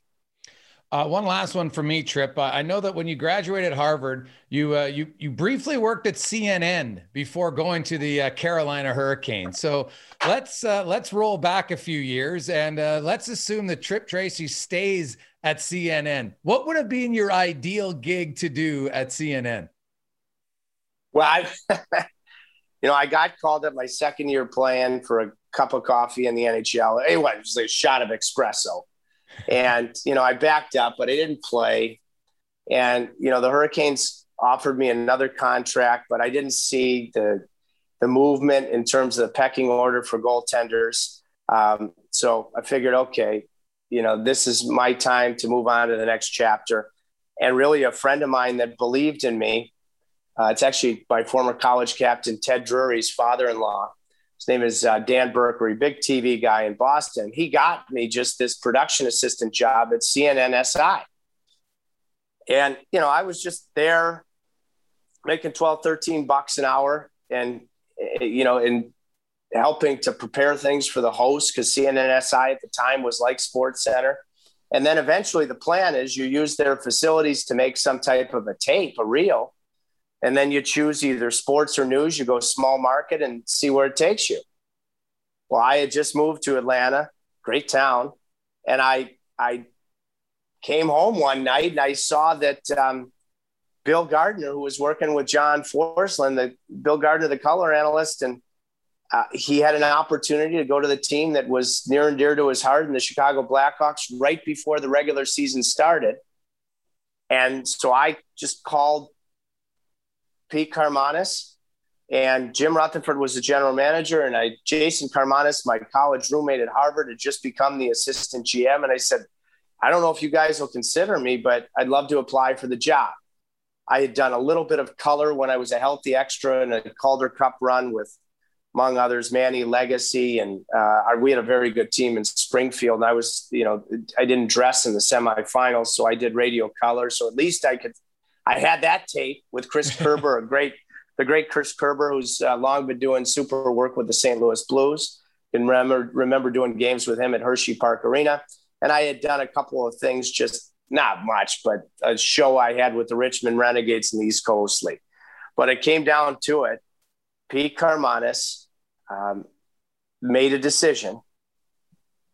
Uh, one last one for me, Tripp. Uh, I know that when you graduated Harvard, you uh, you you briefly worked at CNN before going to the uh, Carolina Hurricanes. So let's uh, let's roll back a few years and uh, let's assume that Tripp Tracy stays at CNN. What would have been your ideal gig to do at CNN? Well, I, you know, I got called at my second year playing for a cup of coffee in the NHL. It was a shot of espresso. And, you know, I backed up, but I didn't play. And, you know, the Hurricanes offered me another contract, but I didn't see the, the movement in terms of the pecking order for goaltenders. Um, so I figured, okay, you know, this is my time to move on to the next chapter. And really, a friend of mine that believed in me, uh, it's actually my former college captain, Ted Drury's father in law. His name is uh, Dan Burkery, big TV guy in Boston. He got me just this production assistant job at CNNSI. And, you know, I was just there making 12, 13 bucks an hour and, eh, you know, and helping to prepare things for the host because CNNSI at the time was like Sports Center. And then eventually the plan is you use their facilities to make some type of a tape, a reel and then you choose either sports or news. You go small market and see where it takes you. Well, I had just moved to Atlanta, great town, and I I came home one night and I saw that um, Bill Gardner, who was working with John Forslund, the Bill Gardner, the color analyst, and uh, he had an opportunity to go to the team that was near and dear to his heart in the Chicago Blackhawks right before the regular season started. And so I just called Pete Karmanos, and Jim Rutherford was the general manager, and I Jason Karmanos, my college roommate at Harvard, had just become the assistant GM, and I said, I don't know if you guys will consider me, but I'd love to apply for the job. I had done a little bit of color when I was a healthy extra in a Calder Cup run with, among others, Manny Legace, and uh, we had a very good team in Springfield. And I was, you know, I didn't dress in the semifinals, so I did radio color, so at least I could I had that tape with Chris Kerber, a great, the great Chris Kerber, who's uh, long been doing super work with the St. Louis Blues. Can remember remember doing games with him at Hershey Park Arena. and I had done a couple of things, just not much, but a show I had with the Richmond Renegades in the East Coast League. But it came down to it. Pete Karmanos um, made a decision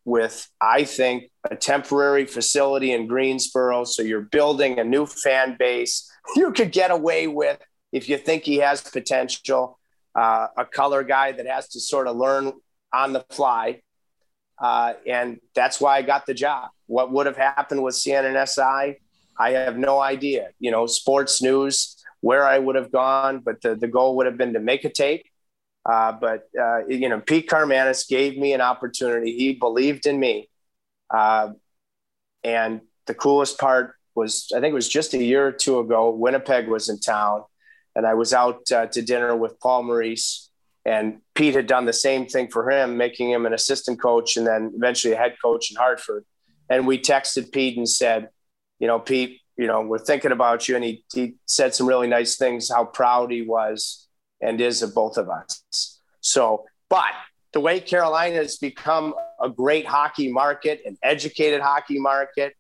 with, I think, a temporary facility in Greensboro. So you're building a new fan base. You could get away with, if you think he has potential, uh, a color guy that has to sort of learn on the fly. Uh, and that's why I got the job. What would have happened with CNNSI? I have no idea. You know, sports news, where I would have gone, but the, the goal would have been to make a tape. Uh, but, uh, you know, Pete Karmanos gave me an opportunity. He believed in me. Uh, and the coolest part was, I think it was just a year or two ago, Winnipeg was in town and I was out uh, to dinner with Paul Maurice, and Pete had done the same thing for him, making him an assistant coach and then eventually a head coach in Hartford. And we texted Pete and said, you know, Pete, you know, we're thinking about you. And he, he said some really nice things, how proud he was and is of both of us. So, but the way Carolina has become a great hockey market, an educated hockey market,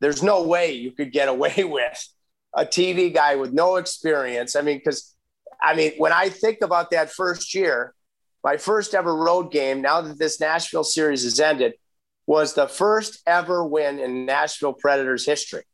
there's no way you could get away with a TV guy with no experience. I mean, because I mean, when I think about that first year, my first ever road game, now that this Nashville series has ended, was the first ever win in Nashville Predators history.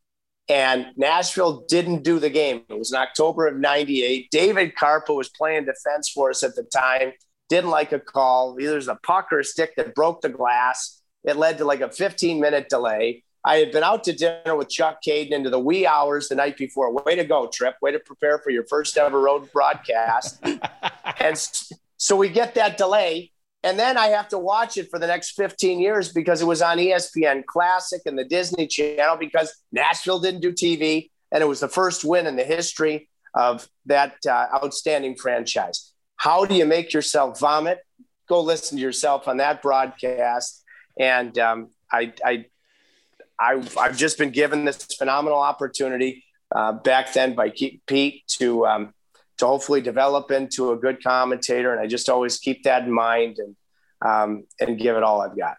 And Nashville didn't do the game. It was in October of 98. David Karpa was playing defense for us at the time, didn't like a call. Either was a puck or a stick that broke the glass. It led to like a 15 minute delay. I had been out to dinner with Chuck Kaiton into the wee hours the night before. Way to go, Tripp. Way to prepare for your first ever road broadcast. and so we get that delay. And then I have to watch it for the next 15 years because it was on ESPN Classic and the Disney Channel because Nashville didn't do TV. And it was the first win in the history of that uh, outstanding franchise. How do you make yourself vomit? Go listen to yourself on that broadcast. And um, I, I I've, I've just been given this phenomenal opportunity uh, back then by Pete to um, to hopefully develop into a good commentator, and I just always keep that in mind and um, and give it all I've got.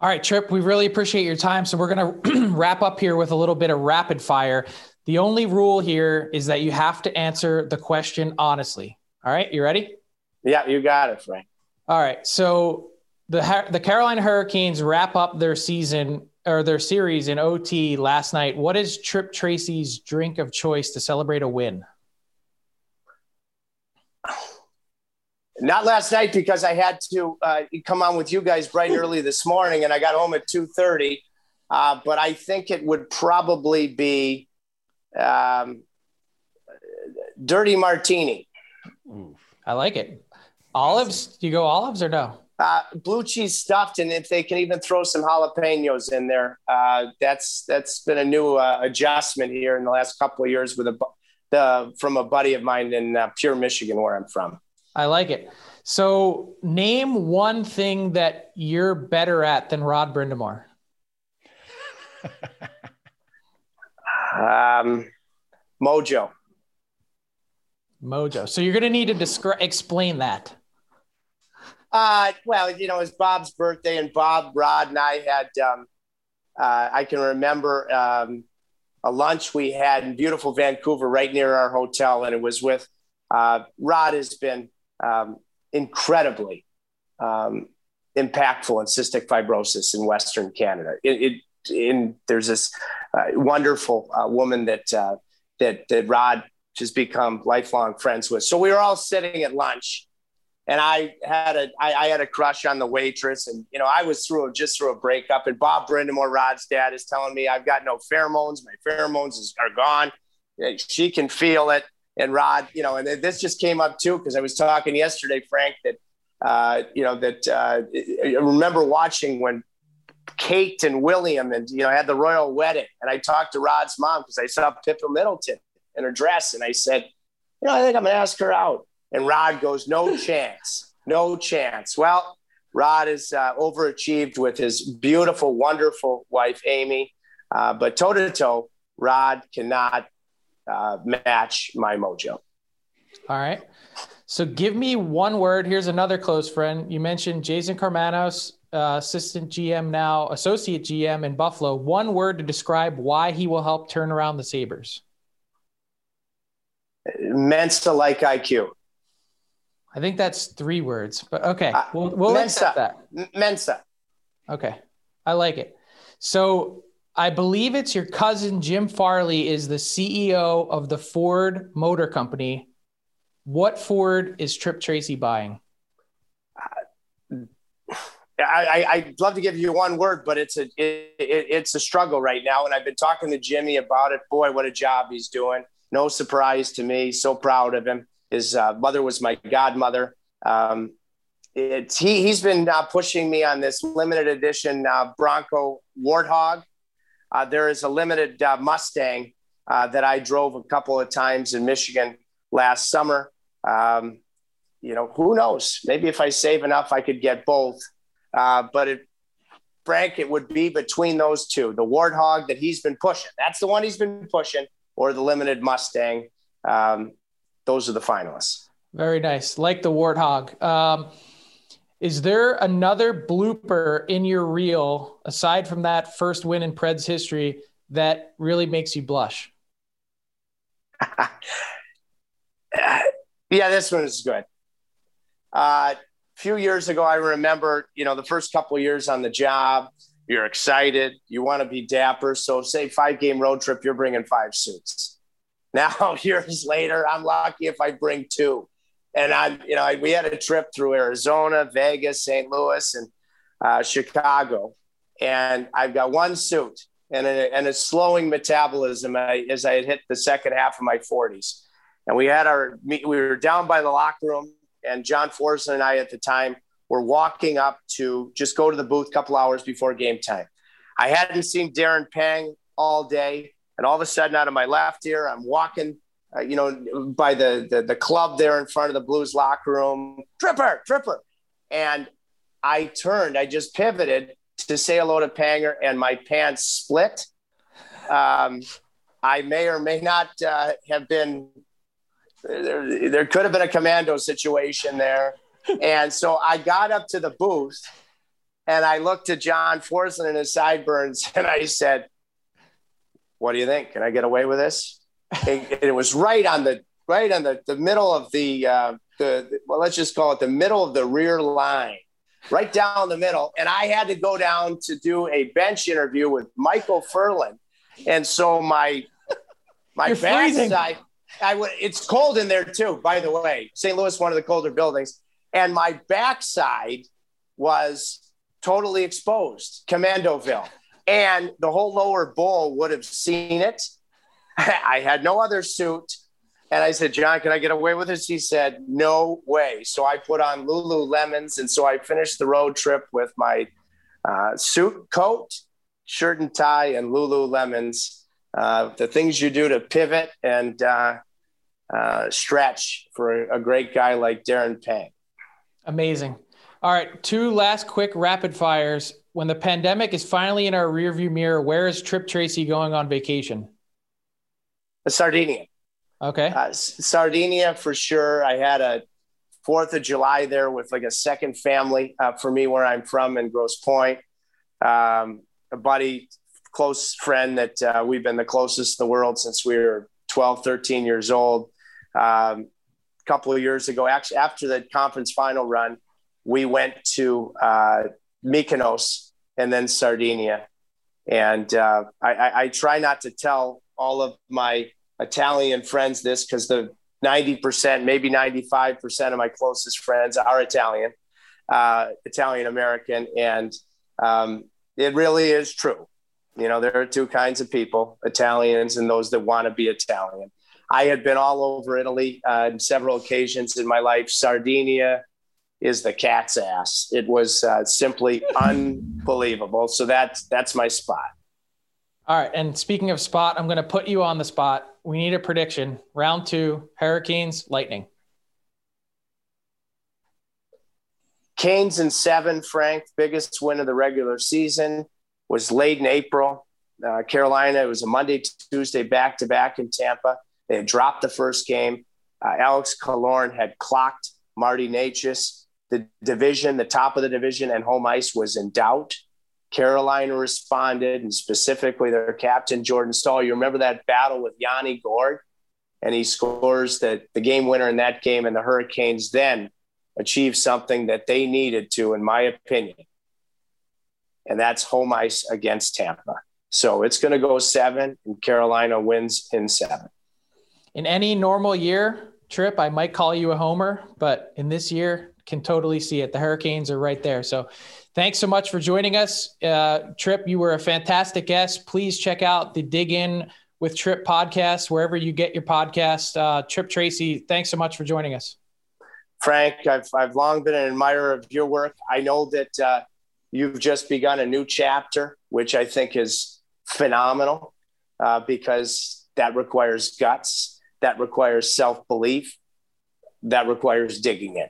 All right, Tripp, we really appreciate your time. So we're going to wrap up here with a little bit of rapid fire. The only rule here is that you have to answer the question honestly. All right, you ready? Yeah, you got it, Frank. All right, so the the Carolina Hurricanes wrap up their season or their series in OT last night. What is Tripp Tracy's drink of choice to celebrate a win? Not last night because I had to uh, come on with you guys bright and early this morning, and I got home at two thirty. Uh, but I think it would probably be um, dirty martini. I like it. Olives? Do you go olives or no? Uh, blue cheese stuffed, and if they can even throw some jalapenos in there, uh, that's that's been a new uh, adjustment here in the last couple of years with a the from a buddy of mine in uh, Pure Michigan, where I'm from. I like it. So, name one thing that you're better at than Rod Brind'Amour. um, mojo. Mojo. So you're going to need to describe explain that. Uh, well, you know, it's Bob's birthday, and Bob, Rod, and I had. Um, uh, I can remember um, a lunch we had in beautiful Vancouver, right near our hotel, and it was with uh, Rod. Has been um, incredibly um, impactful in cystic fibrosis in Western Canada. It, it in there's this uh, wonderful uh, woman that uh, that that Rod has become lifelong friends with. So we were all sitting at lunch and I had a I, I, had a crush on the waitress, and you know I was through a, just through a breakup. And Bob Brind'Amour, Rod's dad, is telling me I've got no pheromones. My pheromones is, are gone. She can feel it. And Rod, you know, and this just came up too because I was talking yesterday, Frank, that uh, you know that uh, I remember watching when Kate and William and you know had the royal wedding, and I talked to Rod's mom because I saw Pippa Middleton in her dress, and I said, you know, I think I'm gonna ask her out. And Rod goes, no chance, no chance. Well, Rod is uh, overachieved with his beautiful, wonderful wife, Amy. Uh, but toe to toe, Rod cannot uh, match my mojo. All right. So give me one word. Here's another close friend. You mentioned Jason Karmanos, uh, assistant GM now, associate GM in Buffalo. One word to describe why he will help turn around the Sabres. Mensa like IQ. I think that's three words, but okay, uh, we'll, we'll Mensa. that. Mensa. Okay, I like it. So I believe it's your cousin Jim Farley is the CEO of the Ford Motor Company. What Ford is Tripp Tracy buying? I, would love to give you one word, but it's a it, it, it's a struggle right now. And I've been talking to Jimmy about it. Boy, what a job he's doing! No surprise to me. So proud of him. His uh, mother was my godmother. Um, he he's been uh, pushing me on this limited edition uh, Bronco Warthog. Uh, there is a limited uh, Mustang uh, that I drove a couple of times in Michigan last summer. Um, you know, who knows? Maybe if I save enough, I could get both. Uh, but it, Frank, it would be between those two the Warthog that he's been pushing. That's the one he's been pushing, or the limited Mustang. Um, those are the finalists. Very nice. Like the Warthog. Um, is there another blooper in your reel, aside from that first win in Preds history, that really makes you blush? yeah, this one is good. Uh, few years ago, I remember, you know, the first couple years on the job, you're excited, you want to be dapper. So, say five game road trip, you're bringing five suits. Now, years later, I'm lucky if I bring two. And I'm, you know, we had a trip through Arizona, Vegas, St. Louis, and uh, Chicago. And I've got one suit and a, and a slowing metabolism as I had hit the second half of my 40s. And we had our, we were down by the locker room and John Forslund and I at the time were walking up to just go to the booth a couple hours before game time. I hadn't seen Darren Pang all day, and all of a sudden, out of my left ear, I'm walking, uh, you know, by the, the the club there in front of the Blues locker room. Tripper, Tripper, and I turned. I just pivoted to say hello to Panger, and my pants split. Um, I may or may not uh, have been there, there could have been a commando situation there. and so I got up to the booth and I looked to John Forslund and his sideburns and I said, What do you think? Can I get away with this? And it was right on the right on the, the middle of the uh, the well, let's just call it the middle of the rear line, right down the middle. And I had to go down to do a bench interview with Michael Ferland. And so my my backside, I w- it's cold in there too, by the way. St. Louis, one of the colder buildings. And my backside was totally exposed, Commandoville. And the whole lower bowl would have seen it. I had no other suit. And I said, John, can I get away with this? He said, no way. So I put on Lululemons. And so I finished the road trip with my uh, suit, coat, shirt and tie, and Lululemons uh, the things you do to pivot and uh, uh, stretch for a, a, great guy like Darren Pang. Amazing. All right, two last quick rapid fires. When the pandemic is finally in our rearview mirror, where is Tripp Tracy going on vacation? Sardinia. Okay. Uh, Sardinia for sure. I had a Fourth of July there with like a second family uh, for me where I'm from in Grosse Pointe. Um, a buddy close friend that uh, we've been the closest in the world since we were 12, 13 years old. Um, a couple of years ago, actually, after the conference final run, we went to uh, Mykonos and then Sardinia. And uh, I, I, I try not to tell all of my Italian friends this because the 90%, maybe 95% of my closest friends are Italian, uh, Italian American. And um, it really is true. You know, there are two kinds of people Italians and those that want to be Italian. I had been all over Italy uh, on several occasions in my life. Sardinia is the cat's ass. It was uh, simply unbelievable. So that's that's my spot. All right. And speaking of spot, I'm going to put you on the spot. We need a prediction. Round two: Hurricanes, Lightning. Canes in seven, Frank, biggest win of the regular season was late in April. Uh, Carolina, it was a Monday, Tuesday back to back in Tampa. They had dropped the first game. Uh, Alex Killorn had clocked Marty Necas. the division, the top of the division, and home ice was in doubt. Carolina responded, and specifically their captain, Jordan Staal. You remember that battle with Yanni Gourde? And he scores the, the game winner in that game, and the Hurricanes then achieve something that they needed to, in my opinion. And that's home ice against Tampa. So it's going to go seven, and Carolina wins in seven. In any normal year, Tripp, I might call you a homer, but in this year, can totally see it. The Hurricanes are right there. So thanks so much for joining us. Uh, Tripp, you were a fantastic guest. Please check out the Dig In with Tripp podcast, wherever you get your podcast. Uh, Tripp Tracy, thanks so much for joining us. Frank, I've, I've long been an admirer of your work. I know that uh, you've just begun a new chapter, which I think is phenomenal uh, because that requires guts, that requires self belief, that requires digging in.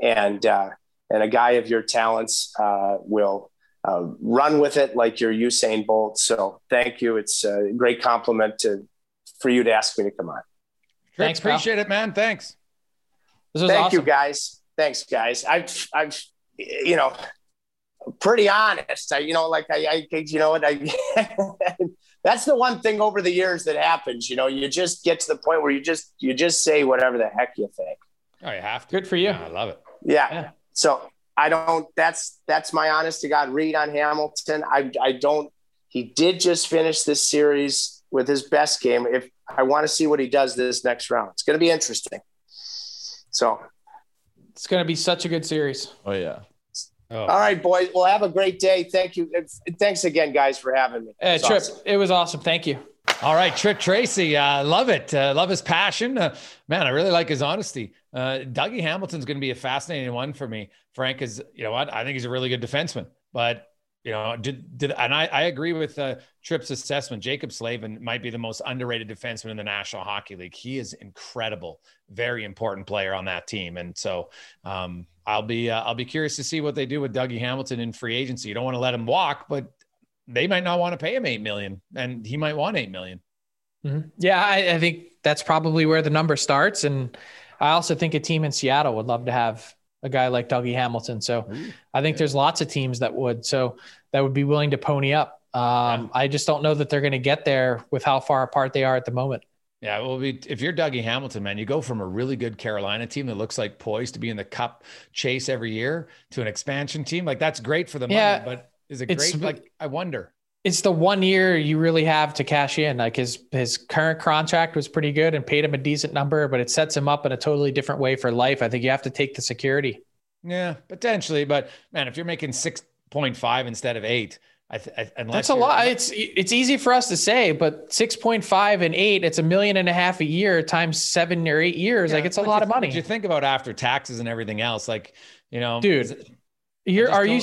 And, uh, and a guy of your talents uh, will uh, run with it like you're Usain Bolt. So thank you. It's a great compliment to, for you to ask me to come on. Thanks, appreciate pal. it, man. Thanks. Thank awesome. you, guys. Thanks, guys. I've, I've, you know, pretty honest. I, you know, like I, I you know what, I, that's the one thing over the years that happens. You know, you just get to the point where you just, you just say whatever the heck you think. Oh, you have to. Good for you. Yeah, I love it. Yeah. yeah. So I don't. That's that's my honest to God read on Hamilton. I I don't. He did just finish this series with his best game. If I want to see what he does this next round, it's going to be interesting. So it's going to be such a good series. Oh yeah. Oh. All right, boys. Well, have a great day. Thank you. Thanks again, guys, for having me. Uh, Tripp, awesome. it was awesome. Thank you. All right, Tripp Tracy. Uh, love it. Uh, love his passion. Uh, man, I really like his honesty. Uh, Dougie Hamilton's going to be a fascinating one for me. Frank is, you know what? I think he's a really good defenseman, but you know, did did and I, I agree with uh, Tripp's assessment. Jaccob Slavin might be the most underrated defenseman in the National Hockey League. He is incredible, very important player on that team, and so um, I'll be uh, I'll be curious to see what they do with Dougie Hamilton in free agency. You don't want to let him walk, but they might not want to pay him eight million, and he might want eight million. Mm-hmm. Yeah, I, I think that's probably where the number starts, and I also think a team in Seattle would love to have a guy like Dougie Hamilton. So Ooh, I think yeah. there's lots of teams that would. So that would be willing to pony up. Um, yeah. I just don't know that they're going to get there with how far apart they are at the moment. Yeah, well, if you're Dougie Hamilton, man, you go from a really good Carolina team that looks like poised to be in the Cup chase every year to an expansion team. Like that's great for the money, yeah, but is it great? Like I wonder it's the one year you really have to cash in. Like his his current contract was pretty good and paid him a decent number, but it sets him up in a totally different way for life. I think you have to take the security. Yeah, potentially, but man, if you're making six point five instead of eight, I th- I, that's a lot. It's it's easy for us to say, but six point five and eight, it's a million and a half a year times seven or eight years. Yeah, like it's a lot you, of money. Did you think about after taxes and everything else, like you know, dude, you're are you?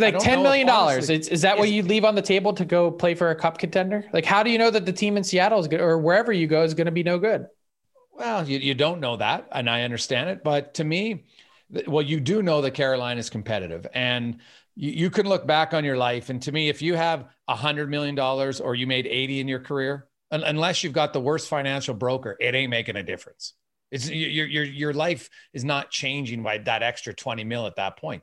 Like ten million dollars. Is, is that what you leave on the table to go play for a cup contender? Like, how do you know that the team in Seattle is good or wherever you go is going to be no good? Well, you, you don't know that, and I understand it. But to me, well, you do know that Carolina is competitive, and you, you can look back on your life. And to me, if you have a hundred million dollars or you made eighty in your career, unless you've got the worst financial broker, it ain't making a difference. It's your your your life is not changing by that extra twenty mil at that point.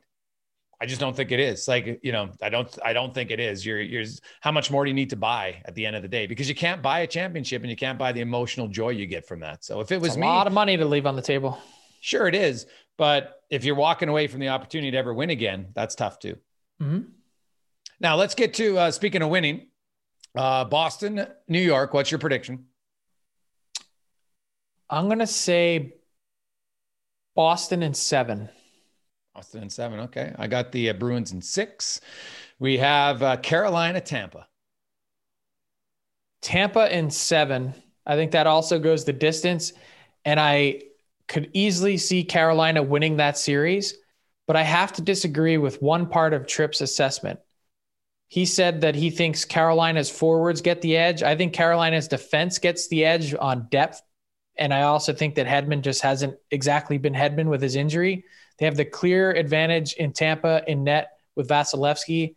I just don't think it is. Like, you know, I don't I don't think it is. You're you're how much more do you need to buy at the end of the day? Because you can't buy a championship and you can't buy the emotional joy you get from that. So if it was me, a lot of money to leave on the table. Sure it is. But if you're walking away from the opportunity to ever win again, that's tough too. Mm-hmm. Now let's get to uh, speaking of winning. Uh, Boston, New York. What's your prediction? I'm gonna say Boston in seven. Boston in seven. Okay. I got the uh, Bruins in six. We have uh, Carolina, Tampa. Tampa in seven. I think that also goes the distance. And I could easily see Carolina winning that series. But I have to disagree with one part of Tripp's assessment. He said that he thinks Carolina's forwards get the edge. I think Carolina's defense gets the edge on depth. And I also think that Hedman just hasn't exactly been Hedman with his injury. They have the clear advantage in Tampa in net with Vasilevskiy.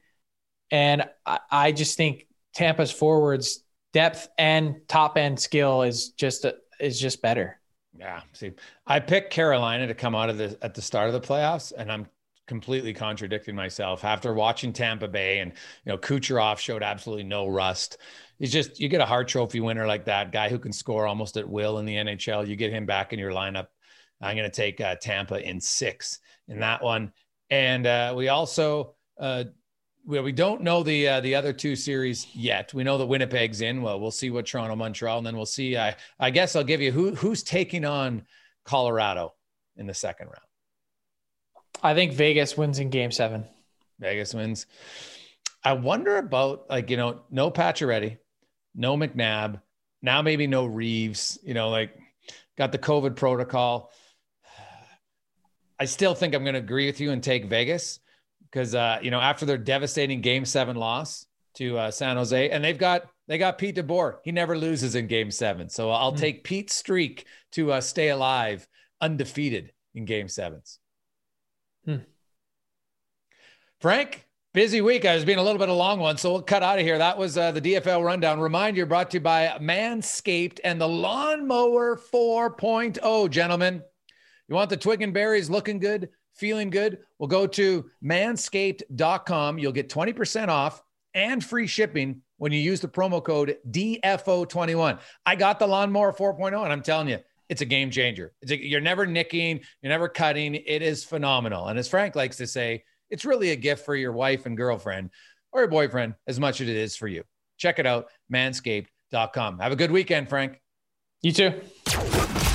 And I, I just think Tampa's forwards depth and top end skill is just a, is just better. Yeah. See, I picked Carolina to come out of the at the start of the playoffs, and I'm completely contradicting myself after watching Tampa Bay and you know Kucherov showed absolutely no rust. He's just you get a Hart Trophy winner like that guy who can score almost at will in the NHL. You get him back in your lineup. I'm going to take uh, Tampa in six in that one, and uh, we also uh, we, we don't know the uh, the other two series yet. We know that Winnipeg's in. Well, we'll see what Toronto, Montreal, and then we'll see. I I guess I'll give you who who's taking on Colorado in the second round. I think Vegas wins in Game Seven. Vegas wins. I wonder about like you know no Pacioretty, no McNabb, now maybe no Reaves. You know like got the COVID protocol. I still think I'm going to agree with you and take Vegas because uh, you know after their devastating Game Seven loss to uh, San Jose, and they've got they got Pete DeBoer. He never loses in Game Seven, so I'll mm. take Pete's streak to uh, stay alive undefeated in Game Sevens. Hmm. Frank, busy week. I was being a little bit of a long one, so we'll cut out of here. That was uh, the DFO rundown. Remind you, brought to you by Manscaped and the Lawnmower 4.0. Gentlemen, you want the twig and berries looking good? feeling good? Well, go to manscaped.com. You'll get 20% off and free shipping when you use the promo code DFO21. I got the lawnmower 4.0, and I'm telling you, it's a game changer. A, you're never nicking, you're never cutting. It is phenomenal. And as Frank likes to say, it's really a gift for your wife and girlfriend or your boyfriend as much as it is for you. Check it out, manscaped.com. Have a good weekend, Frank. You too.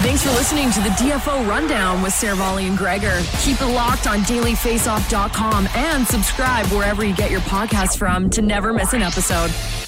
Thanks for listening to the DFO Rundown with Seravalli and Gregor. Keep it locked on dailyfaceoff.com and subscribe wherever you get your podcasts from to never miss an episode.